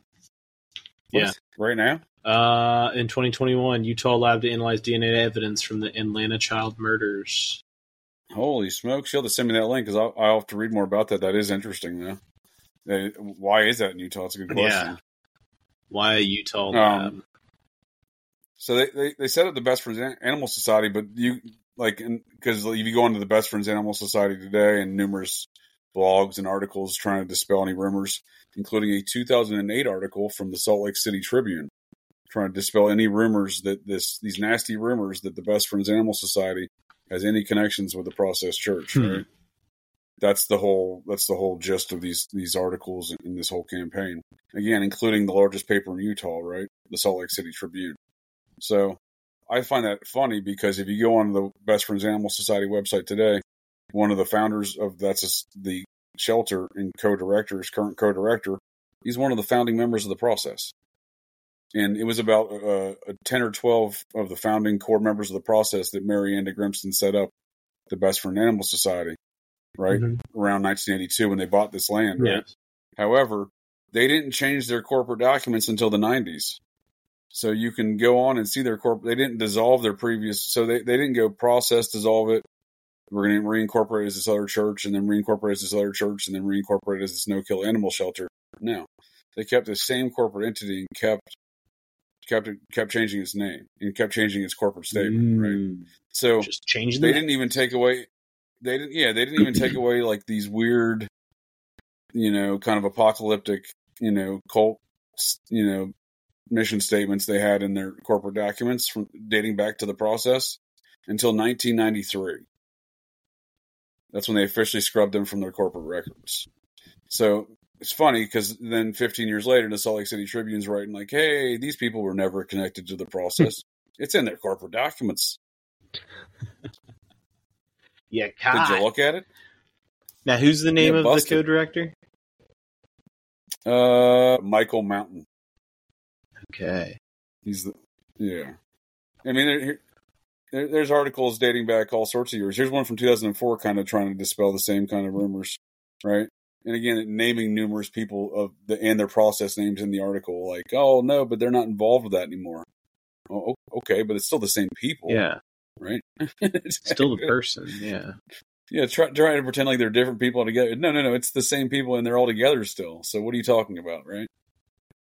[SPEAKER 2] Yeah.
[SPEAKER 1] right now,
[SPEAKER 2] Uh, in 2021, Utah lab to analyze DNA evidence from the Atlanta child murders.
[SPEAKER 1] holy smokes! You'll have to send me that link because I'll, I'll have to read more about that. That is interesting, though. Why is that in Utah? It's a good question.
[SPEAKER 2] Yeah. Why Utah
[SPEAKER 1] Um,
[SPEAKER 2] lab?
[SPEAKER 1] So they, they, they set up the Best Friends Animal Society, but you like because if you go into the Best Friends Animal Society today and numerous blogs and articles trying to dispel any rumors, including a 2008 article from the Salt Lake City Tribune trying to dispel any rumors that this these nasty rumors that the Best Friends Animal Society has any connections with the Process Church.
[SPEAKER 2] Hmm.
[SPEAKER 1] Right? That's the whole that's the whole gist of these these articles in this whole campaign. Again, including the largest paper in Utah, right, the Salt Lake City Tribune. So I find that funny because if you go on the Best Friends Animal Society website today, one of the founders of that's the shelter and co-directors, current co-director, he's one of the founding members of the process. And it was about uh, uh, 10 or 12 of the founding core members of the process that Mary Ann de Grimston set up the Best Friend Animal Society, right?
[SPEAKER 2] Mhm.
[SPEAKER 1] Around 1982 when they bought this land, right?
[SPEAKER 2] Yes.
[SPEAKER 1] However, they didn't change their corporate documents until the 90s. So you can go on and see their corp. They didn't dissolve their previous. So they, they didn't go process, dissolve it. We're going to reincorporate as this other church and then reincorporate as this other church and then reincorporate as this no kill animal shelter. No, they kept the same corporate entity and kept kept it, kept changing its name and kept changing its corporate statement. Right.
[SPEAKER 2] Mm.
[SPEAKER 1] So
[SPEAKER 2] Just change
[SPEAKER 1] they
[SPEAKER 2] the
[SPEAKER 1] didn't even take away they didn't yeah they didn't even take away like these weird you know kind of apocalyptic you know cult you know mission statements they had in their corporate documents from dating back to the process until 1993 that's when they officially scrubbed them from their corporate records. So it's funny because then 15 years later the salt lake city tribune's writing like hey these people were never connected to the process. *laughs* It's in their corporate documents.
[SPEAKER 2] Yeah,
[SPEAKER 1] did you look at it?
[SPEAKER 2] Now, who's the name
[SPEAKER 1] Yeah,
[SPEAKER 2] of the co-director?
[SPEAKER 1] Uh, Michael Mountain.
[SPEAKER 2] Okay.
[SPEAKER 1] He's the yeah. I mean, there, there, there's articles dating back all sorts of years. Here's one from 2004, kind of trying to dispel the same kind of rumors, right? And again, naming numerous people of the and their process names in the article, like, oh no, but they're not involved with that anymore. Oh, okay, but it's still the same people,
[SPEAKER 2] Yeah.
[SPEAKER 1] right?
[SPEAKER 2] Still the *laughs* person. Yeah.
[SPEAKER 1] Yeah, try, try to pretend like they're different people altogether. No, no, no. It's the same people, and they're all together still. So what are you talking about, right?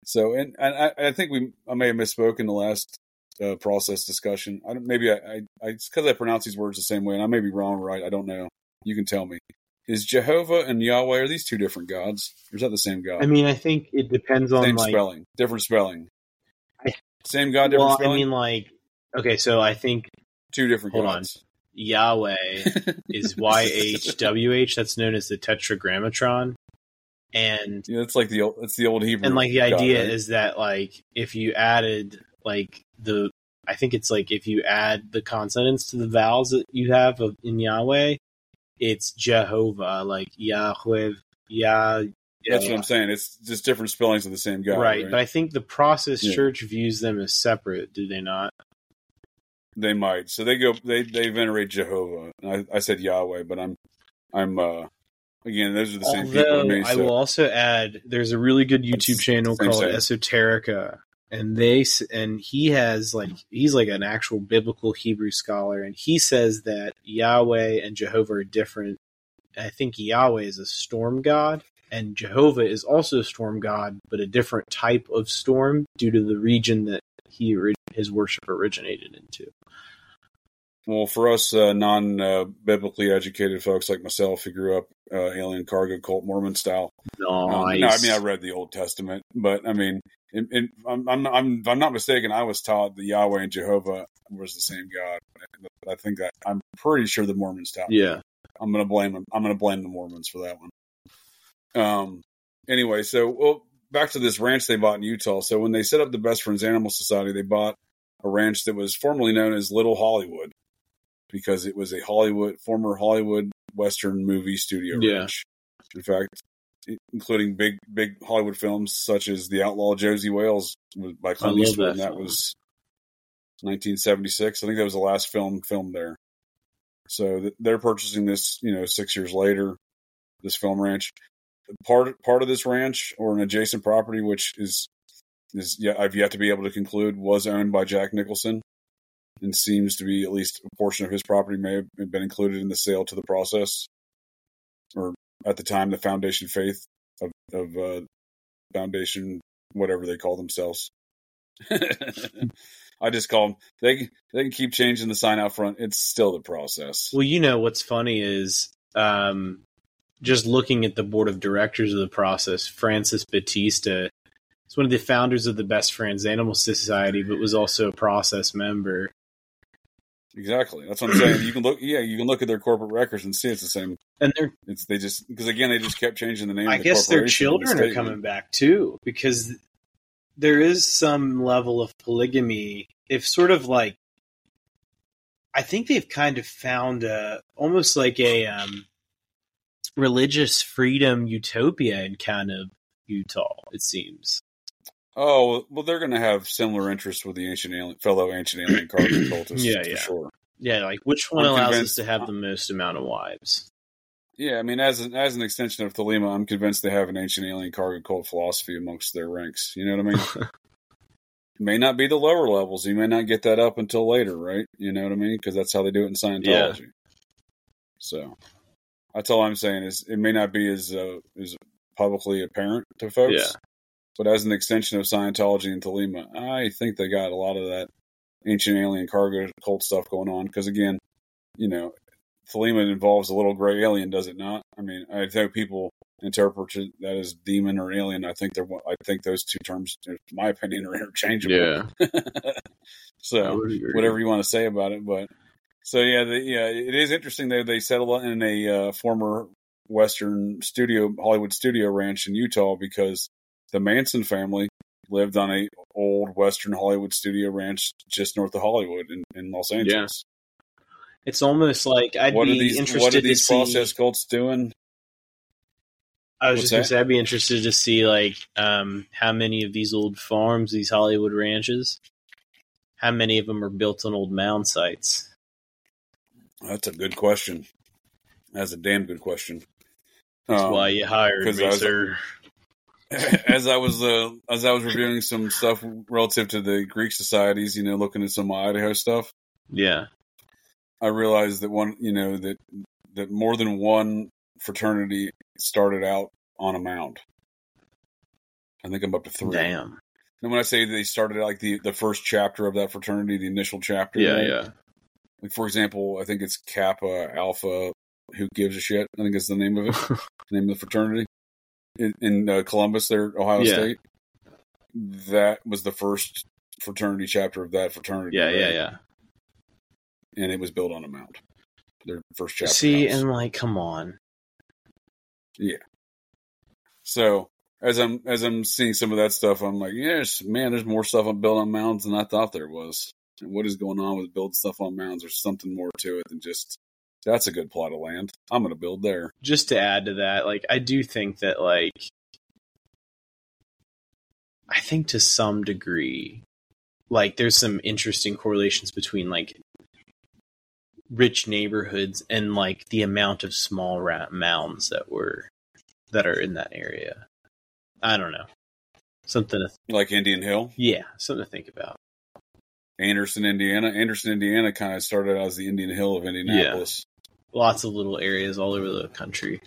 [SPEAKER 1] So, and, and I, I think we, I may have misspoke in the last uh, process discussion. I don't, maybe I, I, I it's because I pronounce these words the same way, and I may be wrong, or right? I don't know. You can tell me. Is Jehovah and Yahweh are these two different gods, or is that the same God?
[SPEAKER 2] I mean, I think it depends on
[SPEAKER 1] same
[SPEAKER 2] like.
[SPEAKER 1] spelling, different spelling.
[SPEAKER 2] I-
[SPEAKER 1] Same God, different
[SPEAKER 2] Well, I mean, like. Okay, so I think
[SPEAKER 1] two different
[SPEAKER 2] hold on.
[SPEAKER 1] gods.
[SPEAKER 2] Yahweh *laughs* is YHWH. That's known as the Tetragrammatron, and
[SPEAKER 1] Yeah, it's like the old, it's the old Hebrew.
[SPEAKER 2] and like the
[SPEAKER 1] God,
[SPEAKER 2] idea
[SPEAKER 1] right?
[SPEAKER 2] is that like if you added like the I think it's like if you add the consonants to the vowels that you have of, in Yahweh, it's Jehovah, like Yahweh, Yah.
[SPEAKER 1] That's what I'm saying. It's just different spellings of the same God.
[SPEAKER 2] right,
[SPEAKER 1] Right.
[SPEAKER 2] but I think the process
[SPEAKER 1] Yeah.
[SPEAKER 2] church views them as separate. Do they not?
[SPEAKER 1] They might. So they go. They they venerate Jehovah. I, I said Yahweh, but I'm I'm uh again. Those are the same people.
[SPEAKER 2] Although
[SPEAKER 1] me,
[SPEAKER 2] I
[SPEAKER 1] so-
[SPEAKER 2] will also add, there's a really good YouTube
[SPEAKER 1] That's
[SPEAKER 2] channel called. Esoterica, and they and he has like he's like an actual biblical Hebrew scholar, and he says that Yahweh and Jehovah are different. I think Yahweh is a storm god, and Jehovah is also a storm god, but a different type of storm due to the region that he his worship originated into.
[SPEAKER 1] Well, for us uh, non uh, biblically educated folks like myself, who grew up uh, alien cargo cult Mormon style. Um, no, I mean I read the Old Testament, but I mean, in, in, I'm, I'm I'm if I'm not mistaken. I was taught that Yahweh and Jehovah was the same God. I think that I'm pretty sure the Mormons taught. me
[SPEAKER 2] yeah.
[SPEAKER 1] I'm gonna blame them. I'm gonna blame the Mormons for that one. Um. Anyway, so well, back to this ranch they bought in Utah. So when they set up the Best Friends Animal Society, they bought a ranch that was formerly known as Little Hollywood because it was a Hollywood former Hollywood Western movie studio
[SPEAKER 2] Yeah.
[SPEAKER 1] ranch. In fact, including big big Hollywood films such as The Outlaw Josey Wales by Clint Eastwood,
[SPEAKER 2] that
[SPEAKER 1] and that was 1976. I think that was the last film filmed there. So th- they're purchasing this, you know, six years later, this film ranch. Part part of this ranch or an adjacent property, which is is yeah, I've yet to be able to conclude, was owned by Jack Nicholson, and seems to be at least a portion of his property may have been included in the sale to the process, or at the time the Foundation Faith of of uh, Foundation whatever they call themselves. *laughs* I just call them. They they can keep changing the sign out front. It's still the process.
[SPEAKER 2] Well, you know what's funny is um, just looking at the board of directors of the process. Francis Battista is one of the founders of the Best Friends Animal Society, but was also a process member.
[SPEAKER 1] Exactly. That's what I'm saying. You can look. Yeah, you can look at their corporate records and see it's the same.
[SPEAKER 2] And they're,
[SPEAKER 1] It's they just because again they just kept changing the name.
[SPEAKER 2] I
[SPEAKER 1] of the
[SPEAKER 2] guess their
[SPEAKER 1] in the
[SPEAKER 2] children are coming back too, because there is some level of polygamy. If sort of like, I think they've kind of found a almost like a um, religious freedom utopia in kind of Utah. It seems.
[SPEAKER 1] Oh well, they're going to have similar interests with the ancient alien, fellow ancient alien *clears throat* cargo cultists.
[SPEAKER 2] Yeah,
[SPEAKER 1] for
[SPEAKER 2] yeah.
[SPEAKER 1] sure.
[SPEAKER 2] Yeah, like which one
[SPEAKER 1] I'm
[SPEAKER 2] allows us to have the most amount of wives?
[SPEAKER 1] Yeah, I mean, as an as an extension of Thelema, I'm convinced they have an ancient alien cargo cult philosophy amongst their ranks. You know what I mean? *laughs* may not be the lower levels. You may not get that up until later, right? You know what I mean? Because that's how they do it in Scientology. So that's all I'm saying is it may not be as uh, as publicly apparent to folks.
[SPEAKER 2] Yeah.
[SPEAKER 1] But as an extension of Scientology and Thelema, I think they got a lot of that ancient alien cargo cult stuff going on. Because again, you know, Thelema involves a little gray alien, does it not? I mean, I think people interpret that as demon or alien. I think they're. I think those two terms, in my opinion, are interchangeable. Yeah. *laughs* so whatever you want to say about it, but so yeah, the, yeah, it is interesting that they settle in a uh, former Western studio, Hollywood studio ranch in Utah because the Manson family lived on a old Western Hollywood studio ranch just north of Hollywood in, in Los Angeles.
[SPEAKER 2] It's almost like I'd
[SPEAKER 1] what
[SPEAKER 2] be
[SPEAKER 1] these?
[SPEAKER 2] interested
[SPEAKER 1] What are
[SPEAKER 2] to
[SPEAKER 1] these
[SPEAKER 2] see.
[SPEAKER 1] process cults doing?
[SPEAKER 2] I was
[SPEAKER 1] What's
[SPEAKER 2] just gonna say I'd be interested to see like um, how many of these old farms, these Hollywood ranches, how many of them are built on old mound sites.
[SPEAKER 1] That's a good question. That's a damn good question.
[SPEAKER 2] That's
[SPEAKER 1] Um,
[SPEAKER 2] why you hired me,
[SPEAKER 1] was-
[SPEAKER 2] sir. *laughs*
[SPEAKER 1] as I was uh, as I was reviewing some stuff relative to the Greek societies, you know, looking at some Idaho stuff,
[SPEAKER 2] Yeah,
[SPEAKER 1] I realized that one, you know, that that more than one fraternity started out on a mound. I think I'm up to three.
[SPEAKER 2] damn.
[SPEAKER 1] And when I say they started like the the first chapter of that fraternity, the initial chapter,
[SPEAKER 2] Yeah,
[SPEAKER 1] right?
[SPEAKER 2] yeah.
[SPEAKER 1] Like for example, I think it's Kappa Alpha. Who gives a shit? I think it's the name of it. the *laughs* name of the fraternity in, in uh, Columbus, there, Ohio
[SPEAKER 2] Yeah.
[SPEAKER 1] State. That was the first fraternity chapter of that fraternity.
[SPEAKER 2] Yeah, yeah,
[SPEAKER 1] right?
[SPEAKER 2] yeah.
[SPEAKER 1] And it was built on a mound. Their first chapter.
[SPEAKER 2] See,
[SPEAKER 1] house.
[SPEAKER 2] and like, come on. Yeah.
[SPEAKER 1] So as I'm as I'm seeing some of that stuff, I'm like, yes, man, there's more stuff on built on mounds than I thought there was. And what is going on with building stuff on mounds? There's something more to it than just that's a good plot of land. I'm going to build there.
[SPEAKER 2] Just to add to that, like, I do think that, like, I think to some degree, like, there's some interesting correlations between, like, rich neighborhoods and, like, the amount of small ra- mounds that were, that are in that area. I don't know. Something to,
[SPEAKER 1] Like Indian Hill,
[SPEAKER 2] yeah, something to think about.
[SPEAKER 1] Anderson, Indiana. Anderson, Indiana kind of started out as the Indian Hill of Indianapolis.
[SPEAKER 2] Lots of little areas all over the country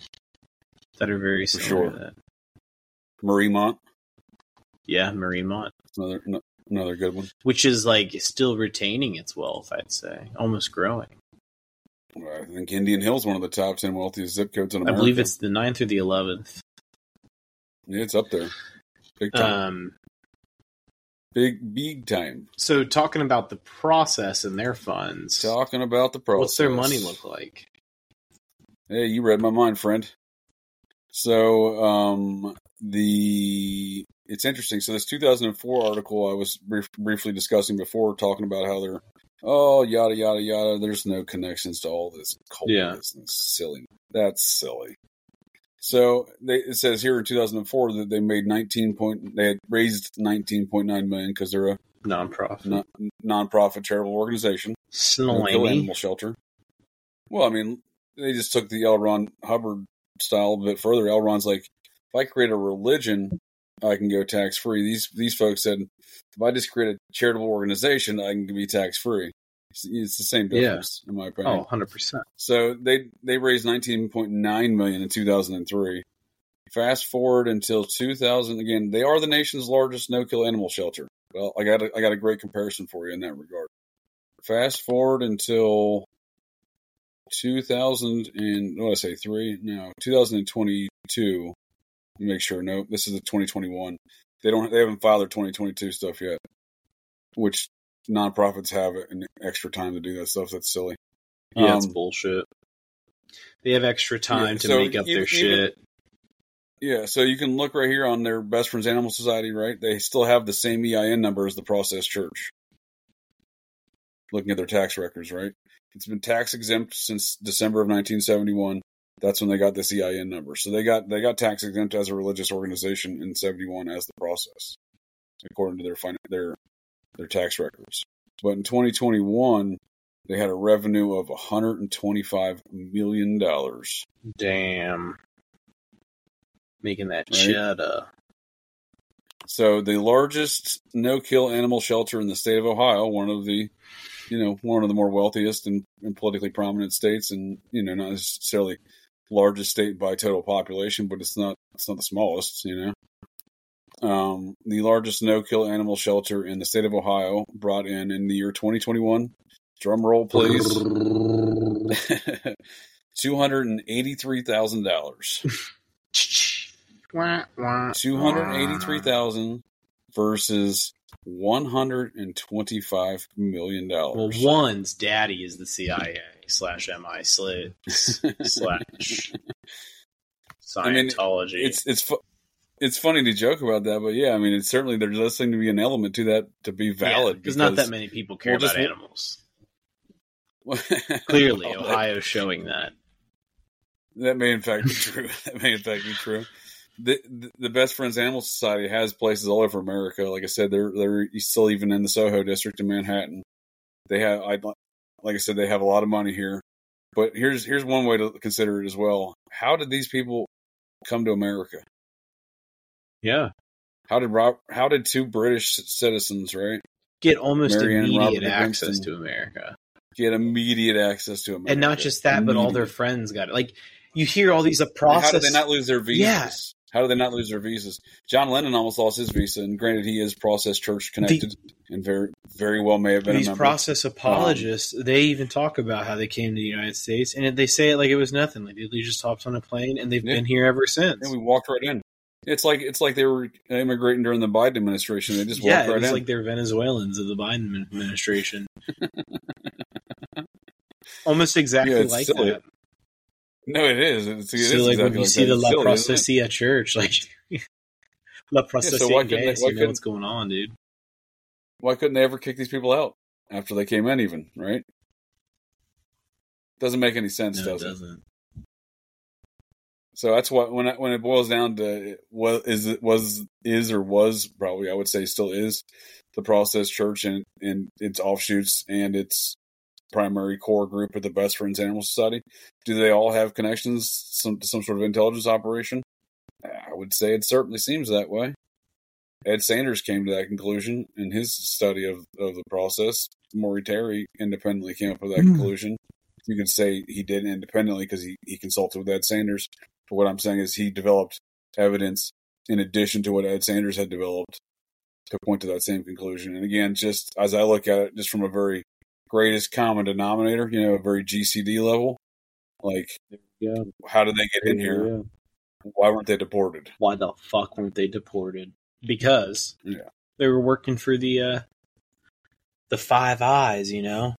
[SPEAKER 2] that are very
[SPEAKER 1] For
[SPEAKER 2] similar
[SPEAKER 1] sure.
[SPEAKER 2] to that.
[SPEAKER 1] Mariemont,
[SPEAKER 2] Yeah, Mariemont.
[SPEAKER 1] another no- another good one.
[SPEAKER 2] which is like still retaining its wealth, I'd say, almost growing.
[SPEAKER 1] I think Indian Hill's one of the top ten wealthiest zip codes in America.
[SPEAKER 2] I believe it's the ninth or the eleventh.
[SPEAKER 1] yeah, it's up there, big time,
[SPEAKER 2] Um,
[SPEAKER 1] big big time.
[SPEAKER 2] so talking about the process and their funds,
[SPEAKER 1] Talking about the process.
[SPEAKER 2] what's their money look like?
[SPEAKER 1] Hey, you read my mind, friend. So, um, the it's interesting. So, this 2004 article I was brief, briefly discussing before, talking about how they're oh yada yada yada. There's no connections to all this cult
[SPEAKER 2] Yeah.
[SPEAKER 1] business. Silly. That's silly. So they, it says here in 2004 that they made 19 point. They had raised 19.9 million because they're a
[SPEAKER 2] Nonprofit.
[SPEAKER 1] non, non-profit charitable organization.
[SPEAKER 2] Slimy.
[SPEAKER 1] animal shelter. Well, I mean, they just took the L. Ron Hubbard style a bit further. L. Ron's like, if I create a religion, I can go tax free. These these folks said, if I just create a charitable organization, I can be tax free. It's, it's the same
[SPEAKER 2] Yeah.
[SPEAKER 1] difference, in my opinion.
[SPEAKER 2] Oh, 100 percent.
[SPEAKER 1] So they they raised 19.9 million in 2003. Fast forward until 2000 again, they are the nation's largest no-kill animal shelter. Well, I got a, I got a great comparison for you in that regard. Fast forward until 2000 and what did I say 3? No, 2022. Let me Make sure no, this is the 2021. They don't they haven't filed their 2022 stuff yet. Which nonprofits have an extra time to do that stuff. That's silly.
[SPEAKER 2] Yeah, it's
[SPEAKER 1] Um,
[SPEAKER 2] bullshit. They have extra time
[SPEAKER 1] Yeah,
[SPEAKER 2] to
[SPEAKER 1] so
[SPEAKER 2] make up
[SPEAKER 1] even-
[SPEAKER 2] their shit.
[SPEAKER 1] Yeah, so you can look right here on their Best Friends Animal Society, right? They still have the same EIN number as the Process Church. Looking at their tax records, right? It's been tax exempt since December of 1971. That's when they got this EIN number. So they got they got tax exempt as a religious organization in 71 as the process, according to their fin- their their tax records. But in 2021, they had a revenue of 125 million dollars.
[SPEAKER 2] Damn. Making that
[SPEAKER 1] Right.
[SPEAKER 2] cheddar.
[SPEAKER 1] So the largest no-kill animal shelter in the state of Ohio, one of the, you know, one of the more wealthiest and, and politically prominent states, and you know, not necessarily largest state by total population, but it's not it's not the smallest, you know. Um, the largest no-kill animal shelter in the state of Ohio brought in in the year 2021. Drum roll, please. *laughs* Two hundred and eighty-three thousand dollars. *laughs* Two hundred eighty-three thousand versus one hundred and twenty-five million dollars.
[SPEAKER 2] Well, one's daddy is the CIA slash MI slit *laughs* slash
[SPEAKER 1] I mean,
[SPEAKER 2] Scientology.
[SPEAKER 1] It's it's fu- it's funny to joke about that, but yeah, I mean, it's certainly there does seem to be an element to that to be valid
[SPEAKER 2] because not that many people care
[SPEAKER 1] Well, just
[SPEAKER 2] about
[SPEAKER 1] w-
[SPEAKER 2] animals. *laughs* Clearly, Ohio's showing that.
[SPEAKER 1] That may in fact be true. *laughs* that may in fact be true. The, the Best Friends Animal Society has places all over America. Like I said, they're they're still even in the Soho district in Manhattan. They have, I like I said, they have a lot of money here. But here's here's one way to consider it as well. How did these people come to America?
[SPEAKER 2] Yeah.
[SPEAKER 1] How did Rob? How did two British citizens, right,
[SPEAKER 2] Get almost
[SPEAKER 1] Marianne
[SPEAKER 2] immediate access to America.
[SPEAKER 1] get immediate access to America?
[SPEAKER 2] And not just that, but all their friends got it. Like you hear all these
[SPEAKER 1] How
[SPEAKER 2] process.
[SPEAKER 1] did they not lose their visas? How do they not lose their visas? John Lennon almost lost his visa, and granted, he is process church connected, and very, very well may have been
[SPEAKER 2] these
[SPEAKER 1] a
[SPEAKER 2] process apologists, they even talk about how they came to the United States, and they say it like it was nothing. Like they just hopped on a plane, and they've
[SPEAKER 1] Yeah.
[SPEAKER 2] been here ever since.
[SPEAKER 1] and we walked right in. It's like it's like they were immigrating during the Biden administration. They just
[SPEAKER 2] yeah,
[SPEAKER 1] walked right
[SPEAKER 2] it's
[SPEAKER 1] in.
[SPEAKER 2] like they're Venezuelans of the Biden administration. *laughs* Almost exactly
[SPEAKER 1] Yeah,
[SPEAKER 2] like
[SPEAKER 1] silly.
[SPEAKER 2] that.
[SPEAKER 1] No, it is. It's, it
[SPEAKER 2] so
[SPEAKER 1] is
[SPEAKER 2] like
[SPEAKER 1] exactly
[SPEAKER 2] when you
[SPEAKER 1] like
[SPEAKER 2] see the La
[SPEAKER 1] it?
[SPEAKER 2] Procesia church, like *laughs* La
[SPEAKER 1] why couldn't they- why
[SPEAKER 2] you know what's going on, dude.
[SPEAKER 1] Why couldn't they ever kick these people out after they came in? Even right? Doesn't make any sense,
[SPEAKER 2] No,
[SPEAKER 1] does it?
[SPEAKER 2] doesn't.
[SPEAKER 1] So that's what when it, when it boils down to what is it was is or was probably I would say still is the process church and and its offshoots and its primary core group of the Best Friends Animal Society. Do they all have connections some to some sort of intelligence operation? I would say it certainly seems that way. Ed Sanders came to that conclusion in his study of, of the process. Maury Terry independently came up with that hmm. conclusion. You can say he did independently because he, he consulted with Ed Sanders. But what I'm saying is he developed evidence in addition to what Ed Sanders had developed to point to that same conclusion. And again, just as I look at it, just from a very greatest common denominator, you know, a very GCD level, like
[SPEAKER 2] Yeah.
[SPEAKER 1] how did they get in here? Why weren't they deported?
[SPEAKER 2] Why the fuck weren't they deported? Because
[SPEAKER 1] Yeah.
[SPEAKER 2] they were working for the uh the Five Eyes, you know.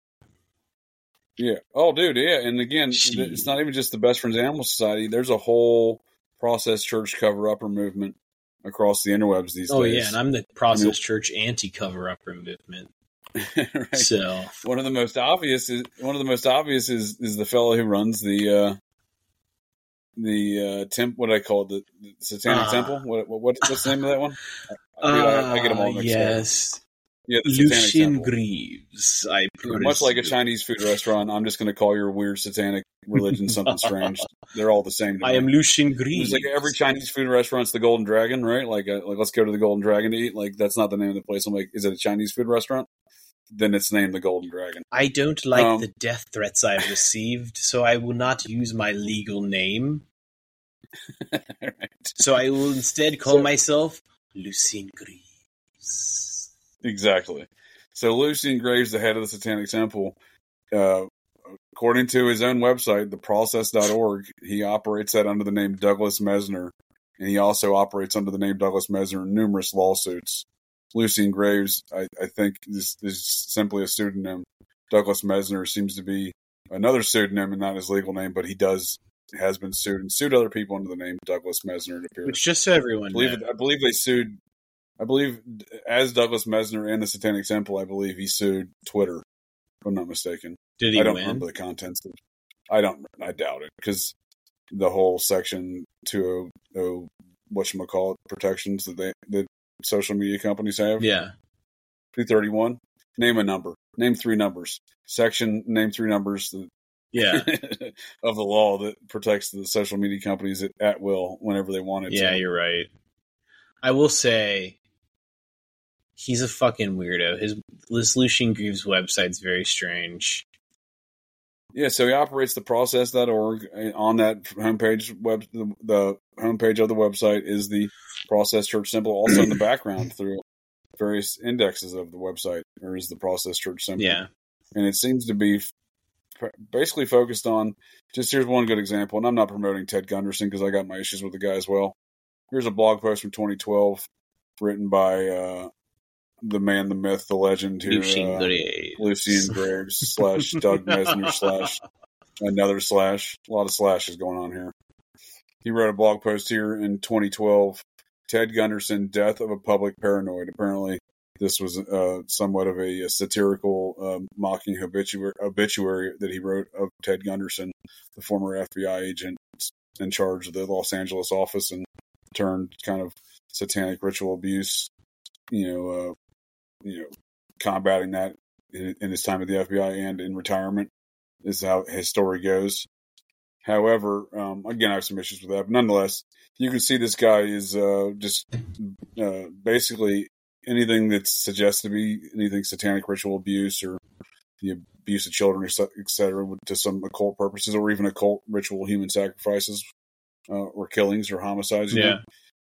[SPEAKER 1] Yeah. Oh, dude. Yeah. And again,
[SPEAKER 2] Shit.
[SPEAKER 1] it's not even just the Best Friends Animal Society. There's a whole process church cover upper movement across the interwebs these
[SPEAKER 2] Oh
[SPEAKER 1] days.
[SPEAKER 2] Oh yeah, and I'm the Process Church anti cover upper movement. *laughs*
[SPEAKER 1] right.
[SPEAKER 2] So
[SPEAKER 1] One of the most obvious is one of the most obvious is is the fellow who runs the uh the uh temp what do I call it the, the Satanic
[SPEAKER 2] Ah.
[SPEAKER 1] Temple what, what what's the name of that one? I, dude, I, I get them all
[SPEAKER 2] Ah,
[SPEAKER 1] mixed up.
[SPEAKER 2] yes.
[SPEAKER 1] Yeah, the Satanic
[SPEAKER 2] Greaves. I
[SPEAKER 1] Much like a Chinese food restaurant, I'm just going to call your weird satanic religion *laughs* something strange. They're all the same.
[SPEAKER 2] I am Lucien
[SPEAKER 1] It's
[SPEAKER 2] Greaves.
[SPEAKER 1] like every Chinese food restaurant's the Golden Dragon, right? Like, uh, like let's go to the Golden Dragon to eat. Like that's not the name of the place. I'm like, is it a Chinese food restaurant? Then it's named the Golden Dragon.
[SPEAKER 2] I don't like
[SPEAKER 1] Um,
[SPEAKER 2] the death threats I've received, so I will not use my legal name. *laughs*
[SPEAKER 1] Right.
[SPEAKER 2] So I will instead call
[SPEAKER 1] So-
[SPEAKER 2] myself Lucien Greaves.
[SPEAKER 1] Exactly. So Lucien Greaves, the head of the Satanic Temple, uh, according to his own website, theprocess.org, he operates that under the name Douglas Mesner, and he also operates under the name Douglas Mesner in numerous lawsuits. Lucien Greaves, I, I think, is, is simply a pseudonym. Douglas Mesner seems to be another pseudonym and not his legal name, but he does has been sued and sued other people under the name Douglas Mesner. It appears.
[SPEAKER 2] Which, just so everyone
[SPEAKER 1] I believe, I believe they sued. I believe as Douglas Mesner and the Satanic Temple, I believe he sued Twitter. If I'm not mistaken.
[SPEAKER 2] did he
[SPEAKER 1] I don't
[SPEAKER 2] win?
[SPEAKER 1] remember the contents. Of, I don't. I doubt it because the whole section two oh, oh what you call it protections that they that social media companies have.
[SPEAKER 2] Yeah.
[SPEAKER 1] Two thirty one. Name a number. Name three numbers. Section. Name three numbers. that-
[SPEAKER 2] Yeah. *laughs*
[SPEAKER 1] of the law that protects the social media companies at, at will whenever they want it.
[SPEAKER 2] yeah,
[SPEAKER 1] to.
[SPEAKER 2] you're right. I will say he's a fucking weirdo. His this Lucien Greaves website's very strange.
[SPEAKER 1] Yeah, so he operates the process.org on that homepage web the, the homepage of the website is the process church symbol also in the background through various indexes of the website or is the process church symbol.
[SPEAKER 2] Yeah.
[SPEAKER 1] And it seems to be basically focused on just here's one good example and I'm not promoting Ted Gunderson because I got my issues with the guy as well. Here's a blog post from 2012 written by uh the man, the myth, the legend here.
[SPEAKER 2] Lucien
[SPEAKER 1] uh,
[SPEAKER 2] Greaves.
[SPEAKER 1] Lucien Greaves slash Doug *laughs* Mesner slash another slash. A lot of slashes going on here. He wrote a blog post here in 2012. Ted Gunderson, death of a public paranoid. Apparently, this was uh, somewhat of a, satirical, um, mocking obituary, obituary that he wrote of Ted Gunderson, the former FBI agent in charge of the Los Angeles office and turned kind of satanic ritual abuse. You know, uh, you know, combating that in, in his time at the FBI and in retirement is how his story goes. However, um, again, I have some issues with that, but nonetheless, you can see this guy is uh, just uh, basically anything that's suggested to be anything satanic ritual abuse or the abuse of children, etc., to some occult purposes, or even occult ritual human sacrifices uh, or killings or homicides.
[SPEAKER 2] Yeah.
[SPEAKER 1] know,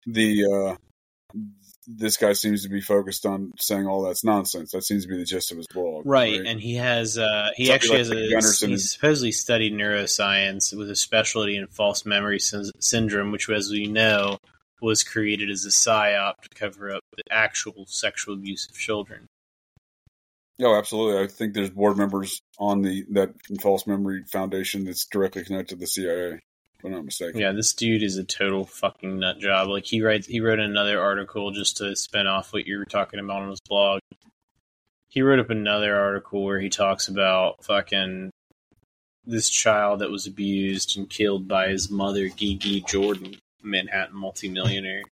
[SPEAKER 1] the uh, this guy seems to be focused on saying all that's nonsense. That seems to be the gist of his blog,
[SPEAKER 2] Right, and he has uh, he
[SPEAKER 1] Somebody
[SPEAKER 2] actually
[SPEAKER 1] like
[SPEAKER 2] has a he's supposedly studied neuroscience with a specialty in false memory syn- syndrome, which, as we know, was created as a psyop to cover up the actual sexual abuse of children.
[SPEAKER 1] Oh, absolutely. I think there's board members on the that false memory foundation that's directly connected to the CIA. If I'm not mistaken.
[SPEAKER 2] Yeah, this dude is a total fucking nut job. Like he writes, he wrote another article just to spin off what you were talking about on his blog. He wrote up another article where he talks about fucking this child that was abused and killed by his mother, Gigi Jordan, Manhattan multimillionaire.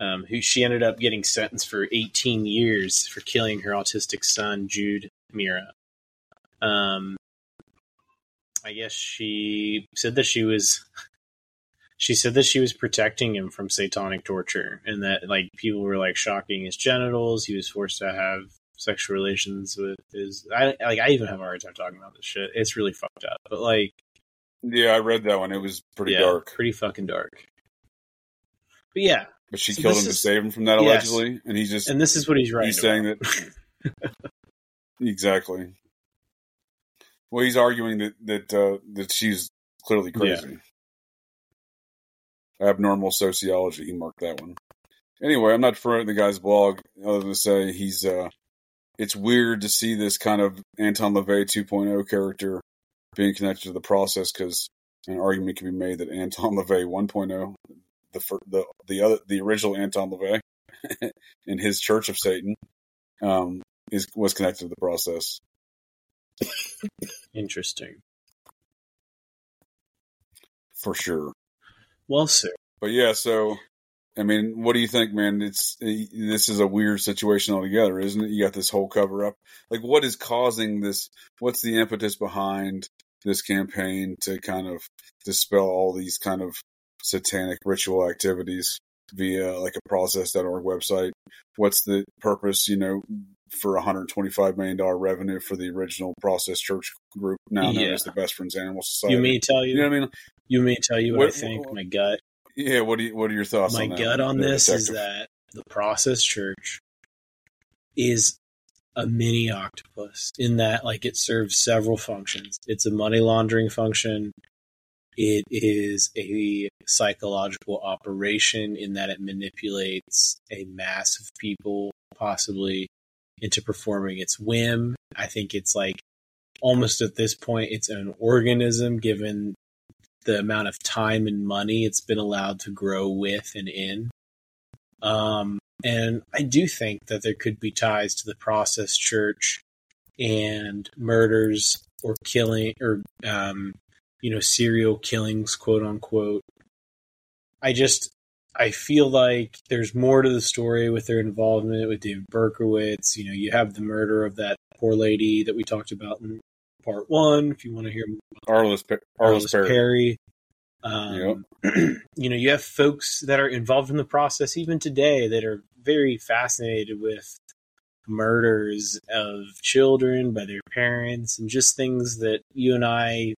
[SPEAKER 2] Um, who she ended up getting sentenced for 18 years for killing her autistic son, Jude Mirra. Um, I guess she said that she was she said that she was protecting him from satanic torture and that like people were like shocking his genitals he was forced to have sexual relations with his i like i even have a hard time talking about this shit it's really fucked up but like
[SPEAKER 1] Yeah, I read that one. It was pretty
[SPEAKER 2] yeah,
[SPEAKER 1] dark.
[SPEAKER 2] pretty fucking dark but yeah
[SPEAKER 1] But she
[SPEAKER 2] So
[SPEAKER 1] killed him to save him from that
[SPEAKER 2] Yes.
[SPEAKER 1] allegedly, and he just
[SPEAKER 2] and this is what he's writing
[SPEAKER 1] he's saying that *laughs* exactly. Well, he's arguing that that uh, that she's clearly crazy. Abnormal sociology. He marked that one. Anyway, I'm not promoting the guy's blog other than to say he's. uh It's weird to see this kind of Anton LaVey 2.0 character being connected to the process because an argument can be made that Anton *laughs* LaVey 1.0, the the the other the original Anton LaVey, *laughs* in his Church of Satan, um, is was connected to the process.
[SPEAKER 2] Interesting
[SPEAKER 1] for sure.
[SPEAKER 2] well sir
[SPEAKER 1] But yeah, so I mean, what do you think, man? It's eh, this is a weird situation altogether, isn't it? You got this whole cover up. Like, what is causing this? What's the impetus behind this campaign to kind of dispel all these kind of satanic ritual activities via like a process.org website? What's the purpose, you know, for 125 million dollar revenue for the original Process Church group, now known
[SPEAKER 2] Yeah.
[SPEAKER 1] as the Best Friends Animal Society?
[SPEAKER 2] you may tell you,
[SPEAKER 1] you know what I mean?
[SPEAKER 2] you may tell you what,
[SPEAKER 1] What-
[SPEAKER 2] i think my gut
[SPEAKER 1] Yeah. What do you, What are your thoughts?
[SPEAKER 2] my
[SPEAKER 1] on that,
[SPEAKER 2] gut on this is that the process church is a mini octopus in that like it serves several functions it's a money laundering function it is a psychological operation in that it manipulates a mass of people possibly into performing its whim i think it's like almost at this point it's an organism given the amount of time and money it's been allowed to grow with and in. Um, and I do think that there could be ties to the process church and murders or killing or, um, you know, serial killings, quote unquote. I just, I feel like there's more to the story with their involvement with David Berkowitz. You know, you have the murder of that poor lady that we talked about in part one. If you want to hear
[SPEAKER 1] Arliss, Pe- Arliss Perry.
[SPEAKER 2] Perry. Um, *clears throat* you know, you have folks that are involved in the process even today that are very fascinated with murders of children by their parents and just things that you and I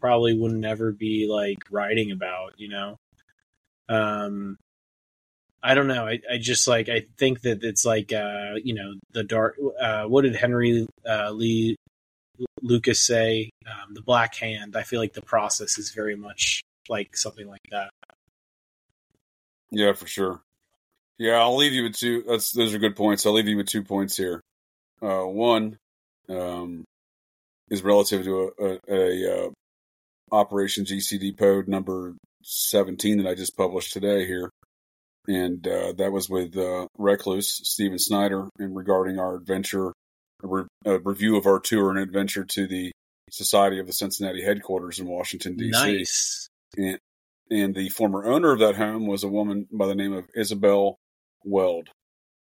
[SPEAKER 2] probably would never be like writing about, you know? Um, I don't know. I, I just like, I think that it's like, uh, you know, the dark, uh, what did Henry, uh, Lee Lucas say, um, the Black Hand. I feel like the process is very much like something like that.
[SPEAKER 1] Yeah, for sure. Yeah, I'll leave you with two. That's those are good points. I'll leave you with two points here. Uh, one um, is relative to a, a, a uh, Operation GCD Code number seventeen that I just published today here, and uh, that was with uh, Recluse Stephen Snyder, and regarding our adventure, a, re- a review of our tour and adventure to the Society of the Cincinnati headquarters in Washington D.C
[SPEAKER 2] Nice.
[SPEAKER 1] and and the former owner of that home was a woman by the name of Isabel Weld.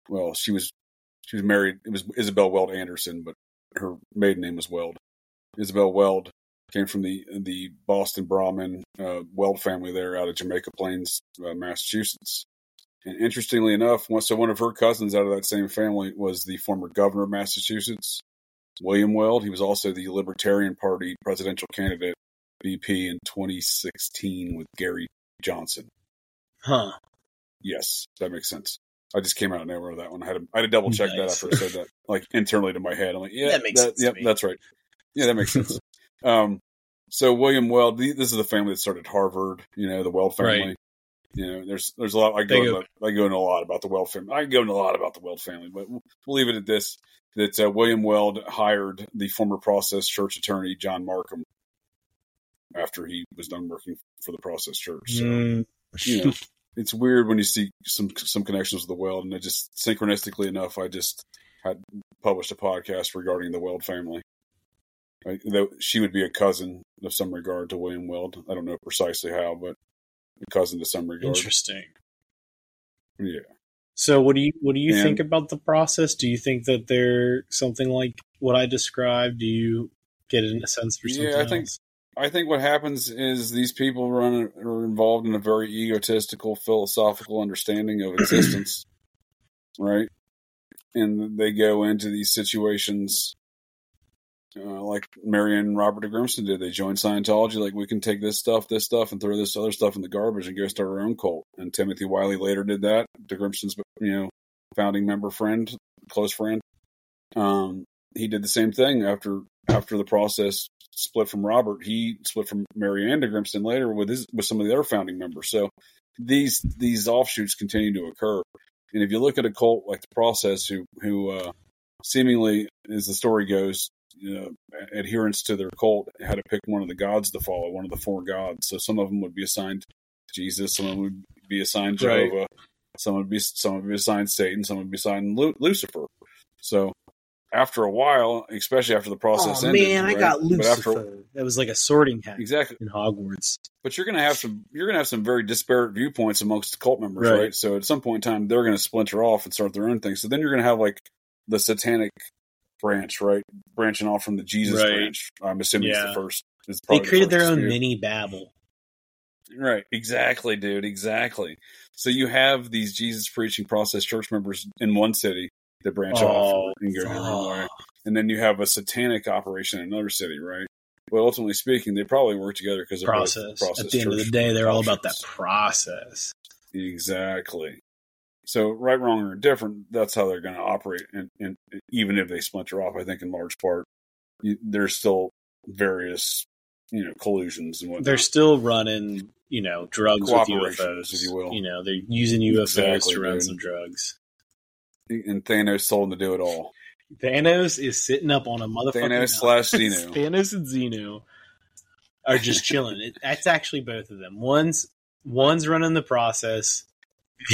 [SPEAKER 1] Well, she was she was married. It was Isabel Weld Anderson, but her maiden name was Weld. Isabel Weld came from the the Boston Brahmin uh, Weld family there out of Jamaica Plains, uh, Massachusetts. And interestingly enough, one, so one of her cousins out of that same family was the former governor of Massachusetts, William Weld. He was also the Libertarian Party presidential candidate, VP, in 2016 with Gary Johnson.
[SPEAKER 2] Huh.
[SPEAKER 1] Yes, that makes sense. I just came out of nowhere with that one. I had to, I had to double check that
[SPEAKER 2] Nice.
[SPEAKER 1] after I said that, like internally to my head. I'm like, yeah,
[SPEAKER 2] That makes sense to
[SPEAKER 1] Yep,
[SPEAKER 2] me.
[SPEAKER 1] that's right. Yeah, that makes sense. Um, so William Weld, the- this is the family that started Harvard. You know, the Weld family.
[SPEAKER 2] Right.
[SPEAKER 1] You know, there's there's a lot. I go, into, I go into a lot about the Weld family. I go into a lot about the Weld family, but we'll we'll leave it at this: that uh, William Weld hired the former Process Church attorney John Markham after he was done working for the Process Church. So
[SPEAKER 2] Mm.
[SPEAKER 1] you know, *laughs* it's weird when you see some some connections with the Weld, and it just synchronistically enough, I just had published a podcast regarding the Weld family. Though she would be a cousin of some regard to William Weld. I don't know precisely how, but a cousin to some regard.
[SPEAKER 2] Interesting.
[SPEAKER 1] Yeah,
[SPEAKER 2] So, what do you what do you
[SPEAKER 1] And-
[SPEAKER 2] think about the process? Do you think that they're something like what I described? Do you get in a sense for something
[SPEAKER 1] Yeah, I think- I think what happens is these people run are involved in a very egotistical, philosophical understanding of existence, *clears throat* right? And they go into these situations uh, like Marianne and Robert de Grimston did. They joined Scientology, like we can take this stuff, this stuff, and throw this other stuff in the garbage and go start our own cult. And Timothy Wyllie later did that. De Grimston's, you know, founding member friend, close friend. Um, he did the same thing after after the process split from Robert. He split from Marianne de Grimston later with his with some of the other founding members. So these these offshoots continue to occur. And if you look at a cult like the process, who who uh, seemingly, as the story goes, you know, adherents to their cult had to pick one of the gods to follow, one of the four gods. So some of them would be assigned Jesus, some of them would be assigned
[SPEAKER 2] Right.
[SPEAKER 1] Jehovah, some would be some would be assigned Satan, some would be assigned Lu- Lucifer. So after a while, especially after the process
[SPEAKER 2] Oh
[SPEAKER 1] ended,
[SPEAKER 2] man, I got
[SPEAKER 1] But after-
[SPEAKER 2] Lucifer. that was like a sorting hat
[SPEAKER 1] exactly.
[SPEAKER 2] in Hogwarts.
[SPEAKER 1] But you're gonna have some you're gonna have some very disparate viewpoints amongst cult members,
[SPEAKER 2] Right.
[SPEAKER 1] right? So at some point in time, they're gonna splinter off and start their own thing. So then you're gonna have like the satanic branch, right, branching off from the Jesus
[SPEAKER 2] Right.
[SPEAKER 1] branch. I'm assuming it's the first. It's
[SPEAKER 2] They
[SPEAKER 1] probably the
[SPEAKER 2] created
[SPEAKER 1] first
[SPEAKER 2] their own
[SPEAKER 1] dispute.
[SPEAKER 2] mini Babel.
[SPEAKER 1] Right, exactly, dude, exactly. So you have these Jesus preaching process church members in one city that branch
[SPEAKER 2] Oh,
[SPEAKER 1] off and oh, go their own way, and then you have a satanic operation in another city, right? Well, ultimately speaking, they probably work together because they're both
[SPEAKER 2] process.
[SPEAKER 1] process
[SPEAKER 2] At the end of the day, they're all about that process.
[SPEAKER 1] Exactly. So right, wrong, or different, that's how they're going to operate. And, and even if they splinter off, I think in large part, you, there's still various, you know, collusions and whatnot.
[SPEAKER 2] They're still running, you know, drugs with UFOs.
[SPEAKER 1] if you will.
[SPEAKER 2] You know, they're using UFOs
[SPEAKER 1] Exactly,
[SPEAKER 2] to run
[SPEAKER 1] dude.
[SPEAKER 2] some drugs.
[SPEAKER 1] and Thanos told them to do it all.
[SPEAKER 2] Thanos is sitting up on a motherfucking
[SPEAKER 1] Thanos slash. Xenu. *laughs*
[SPEAKER 2] Thanos and Xenu are just chilling. It, that's actually both of them. One's one's running the process.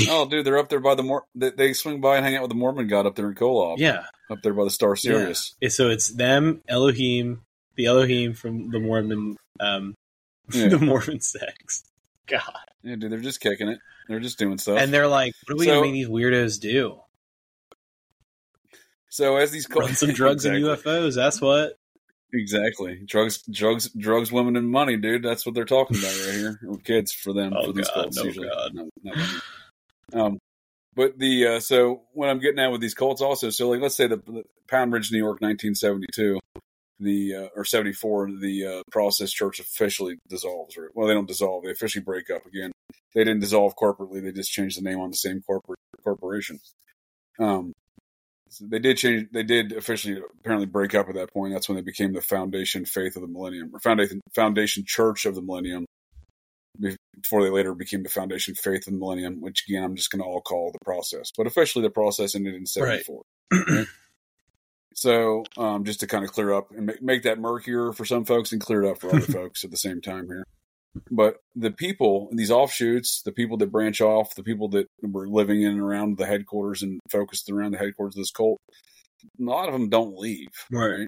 [SPEAKER 1] Oh, dude, they're up there by the Mor. They, they swing by and hang out with the Mormon god up there in Kolob.
[SPEAKER 2] Yeah.
[SPEAKER 1] up there by the Star Sirius.
[SPEAKER 2] Yeah. So it's them, Elohim, the Elohim from the Mormon, um, *laughs*
[SPEAKER 1] Yeah.
[SPEAKER 2] the Mormon sects. God,
[SPEAKER 1] Yeah. dude, they're just kicking it. They're just doing stuff.
[SPEAKER 2] and they're like, "What are we
[SPEAKER 1] So-
[SPEAKER 2] gonna make these weirdos do?
[SPEAKER 1] so as these
[SPEAKER 2] Run some *laughs* drugs
[SPEAKER 1] exactly.
[SPEAKER 2] and UFOs? That's what."
[SPEAKER 1] Exactly. Drugs, drugs, drugs, women, and money, dude. That's what they're talking about right here. Or kids for them *laughs*
[SPEAKER 2] Oh,
[SPEAKER 1] for these
[SPEAKER 2] God, no,
[SPEAKER 1] usually.
[SPEAKER 2] God.
[SPEAKER 1] No, women. Um, but the uh, so what I'm getting at with these cults also. So like, let's say the, the Pound Ridge, New York, 1972, the uh, or 74, the uh, Process Church officially dissolves. Or well, they don't dissolve. They officially break up again. They didn't dissolve corporately. They just changed the name on the same corporate corporation. Um, so they did change. They did officially apparently break up at that point. That's when they became the Foundation Faith of the Millennium, or Foundation Foundation Church of the Millennium. Be- Before they later became the Foundation Faith of the Millennium, which again I'm just going to all call the process. But officially, the process ended in '74. *clears throat* So, um, just to kind of clear up and make, make that murkier for some folks and clear it up for other *laughs* folks at the same time here. But the people, these offshoots, the people that branch off, the people that were living in and around the headquarters and focused around the headquarters of this cult, a lot of them don't leave.
[SPEAKER 2] Right.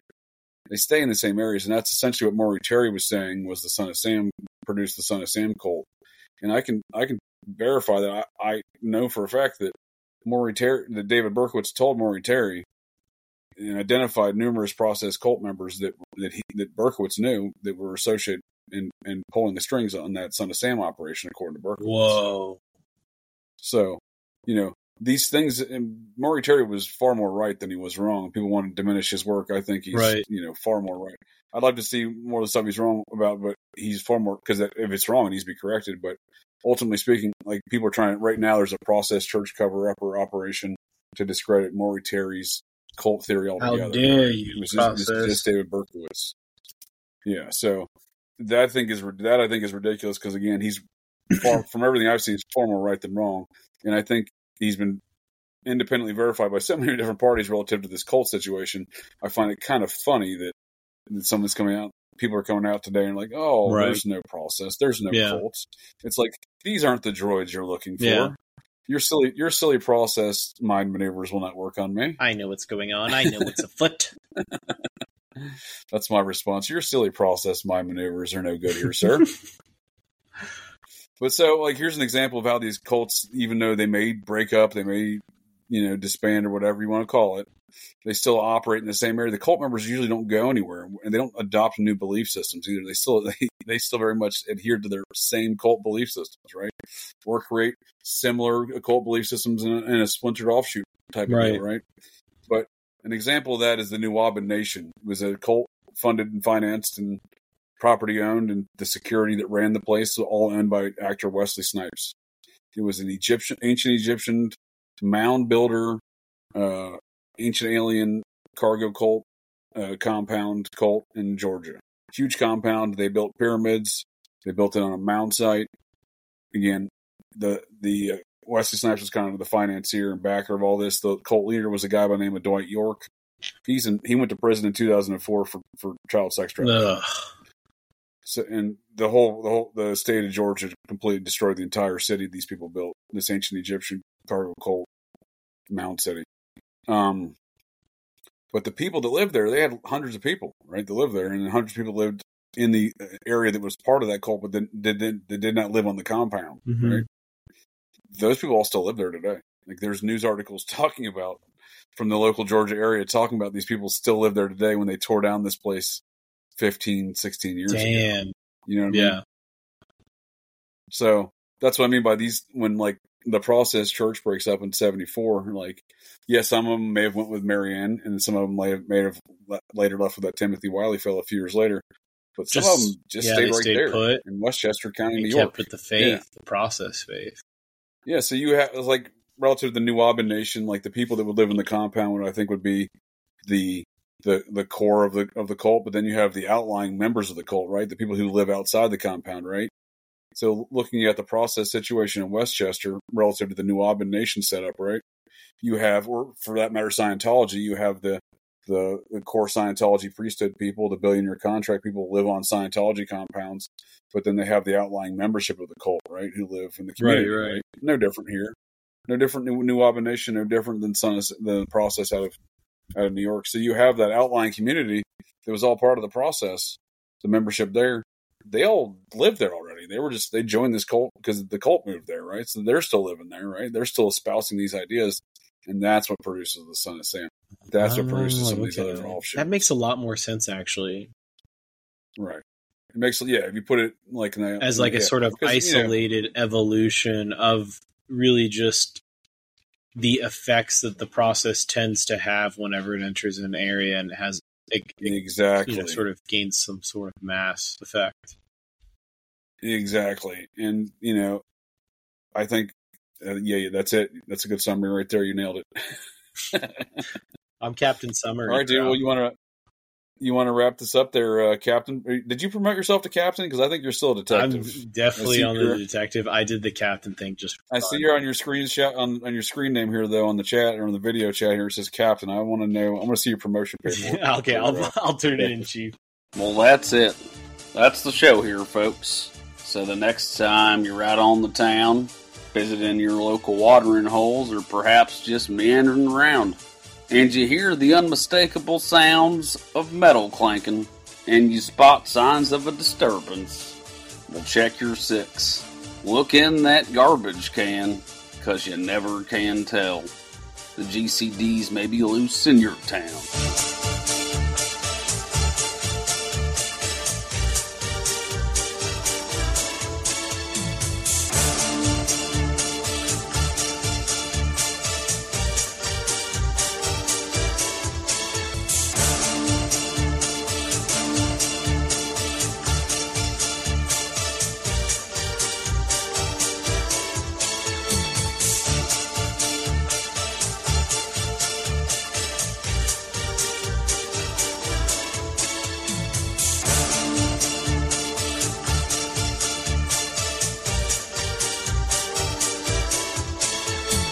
[SPEAKER 1] They stay in the same areas. And that's essentially what Maury Terry was saying was the Son of Sam produced the Son of Sam cult. and I can I can verify that I, I know for a fact that Maury Terry, that David Berkowitz told Maury Terry and identified numerous process cult members that that he that Berkowitz knew that were associated in, in pulling the strings on that Son of Sam operation, according to Berkowitz.
[SPEAKER 2] Whoa.
[SPEAKER 1] So, you know, these things, and Maury Terry was far more right than he was wrong. People want to diminish his work. I think he's,
[SPEAKER 2] Right.
[SPEAKER 1] you know, far more right. I'd like to see more of the stuff he's wrong about, but he's far more, because if it's wrong, it needs to be corrected. But ultimately speaking, like people are trying, right now, there's a process church cover up or operation to discredit Maury Terry's cult theory altogether.
[SPEAKER 2] How
[SPEAKER 1] dare
[SPEAKER 2] you,
[SPEAKER 1] It was just, it's
[SPEAKER 2] Process.
[SPEAKER 1] just David Berkowitz. Yeah. So that I think is, that I think is ridiculous because again, he's far, from everything I've seen, he's far more right than wrong. And I think he's been independently verified by so many different parties relative to this cult situation. I find it kind of funny that, that someone's coming out, people are coming out today and like, oh,
[SPEAKER 2] Right.
[SPEAKER 1] there's no process, there's no
[SPEAKER 2] Yeah.
[SPEAKER 1] cults. It's like these aren't the droids you're looking for.
[SPEAKER 2] Yeah.
[SPEAKER 1] Your silly, your silly process mind maneuvers will not work on me.
[SPEAKER 6] I know what's going on. I know what's afoot. *laughs* *laughs*
[SPEAKER 1] That's my response. Your silly process mind maneuvers are no good here, sir. *laughs* but so, like, here's an example of how these cults, even though they may break up, they may, you know, disband or whatever you want to call it, they still operate in the same area. The cult members usually don't go anywhere, and they don't adopt new belief systems either. They still *laughs* they, they still very much adhere to their same cult belief systems, right? Or create similar uh, occult belief systems in a, in a splintered offshoot type of
[SPEAKER 2] Right.
[SPEAKER 1] deal, right? But an example of that is the Nuwaubian Nation. It was a cult funded and financed and property owned, and the security that ran the place was all owned by actor Wesley Snipes. It was an Egyptian, ancient Egyptian mound builder, uh, ancient alien cargo cult uh, compound cult in Georgia. Huge compound. They built pyramids. They built it on a mound site. Again, the the uh, Wesley Snipes was kind of the financier and backer of all this. The cult leader was a guy by the name of Dwight York. He's in, he went to prison in 2004 for, for child sex trafficking. So, and the whole the whole the state of Georgia completely destroyed the entire city these people built. This ancient Egyptian cargo cult mound city. Um, but the people that lived there, they had hundreds of people, right? That lived there, and hundreds of people lived in the uh, area that was part of that cult, but then did did, they did not live on the compound.
[SPEAKER 2] Mhm.
[SPEAKER 1] Right? Those people all still live there today. Like there's news articles *laughs* talking about from the local Georgia area talking about these people still live there today when they tore down this place 15, 16 years ago.
[SPEAKER 2] Damn.
[SPEAKER 1] You know what I mean?
[SPEAKER 2] Yeah.
[SPEAKER 1] So that's what I mean by these when like the process church breaks up in seventy four. Like, yeah, some of them may have went with Marianne, and some of them may have, may have later left with that Timothy Wyllie fellow a few years later. But some
[SPEAKER 2] Just-
[SPEAKER 1] of them just
[SPEAKER 2] yeah,
[SPEAKER 1] stayed right
[SPEAKER 2] stayed
[SPEAKER 1] there
[SPEAKER 2] put.
[SPEAKER 1] in Westchester County,
[SPEAKER 2] He
[SPEAKER 1] New York.
[SPEAKER 2] with the faith,
[SPEAKER 1] Yeah.
[SPEAKER 2] the process faith.
[SPEAKER 1] Yeah, so you have like relative to the Nuwaubian Nation, like the people that would live in the compound, would I think would be the the the core of the of the cult. But then you have the outlying members of the cult, right? The people who live outside the compound, right? So looking at the process situation in Westchester relative to the Nuwaubian Nation setup, right? You have, or for that matter, Scientology. You have the the, the core Scientology priesthood people, the billionaire contract people live on Scientology compounds, but then they have the outlying membership of the cult, right, who live in the community.
[SPEAKER 2] right.
[SPEAKER 1] Right, No different here. No different. New, New Nation. No different than Son of, the process out of out of New York. So you have that outlying community that was all part of the process. The membership there, they all lived there already. They were just they joined this cult because the cult moved there, right? So they're still living there, right? They're still espousing these ideas, and that's what produces the Son of Sam. That's what produces ah, some of these other offshoots.
[SPEAKER 2] That makes a lot more sense, actually,
[SPEAKER 1] right. It makes yeah. If you put it like a,
[SPEAKER 2] as like a sort of
[SPEAKER 1] because, you know,
[SPEAKER 2] isolated evolution of really just the effects that the process tends to have whenever it enters an area and has it,
[SPEAKER 1] exactly
[SPEAKER 2] you know sort of gains some sort of mass effect.
[SPEAKER 1] Exactly. And, you know, I think, uh, yeah, yeah, that's it. That's a good summary right there. You nailed it. *laughs*
[SPEAKER 2] I'm Captain Summer.
[SPEAKER 1] All right, dude. Well, you want to. You want to wrap this up there, uh, Captain? Did you promote yourself to Captain? Because I think you're still a
[SPEAKER 2] I'm
[SPEAKER 1] detective. I'm definitely
[SPEAKER 2] on the detective. I did the captain thing just. For
[SPEAKER 1] I
[SPEAKER 2] fun.
[SPEAKER 1] see you're on your screen shot on, on your screen name here though on the chat or on the video chat here. It says Captain. I want to know. I want to see your promotion *laughs* paperwork.
[SPEAKER 2] okay, I'll *laughs* I'll turn it in, Chief.
[SPEAKER 7] Well, that's it. That's the show here, folks. So the next time you're out on the town, visiting your local watering holes, or perhaps just meandering around, and you hear the unmistakable sounds of metal clanking, and you spot signs of a disturbance, well, check your six. look in that garbage can, because you never can tell. The GCDs may be loose in your town.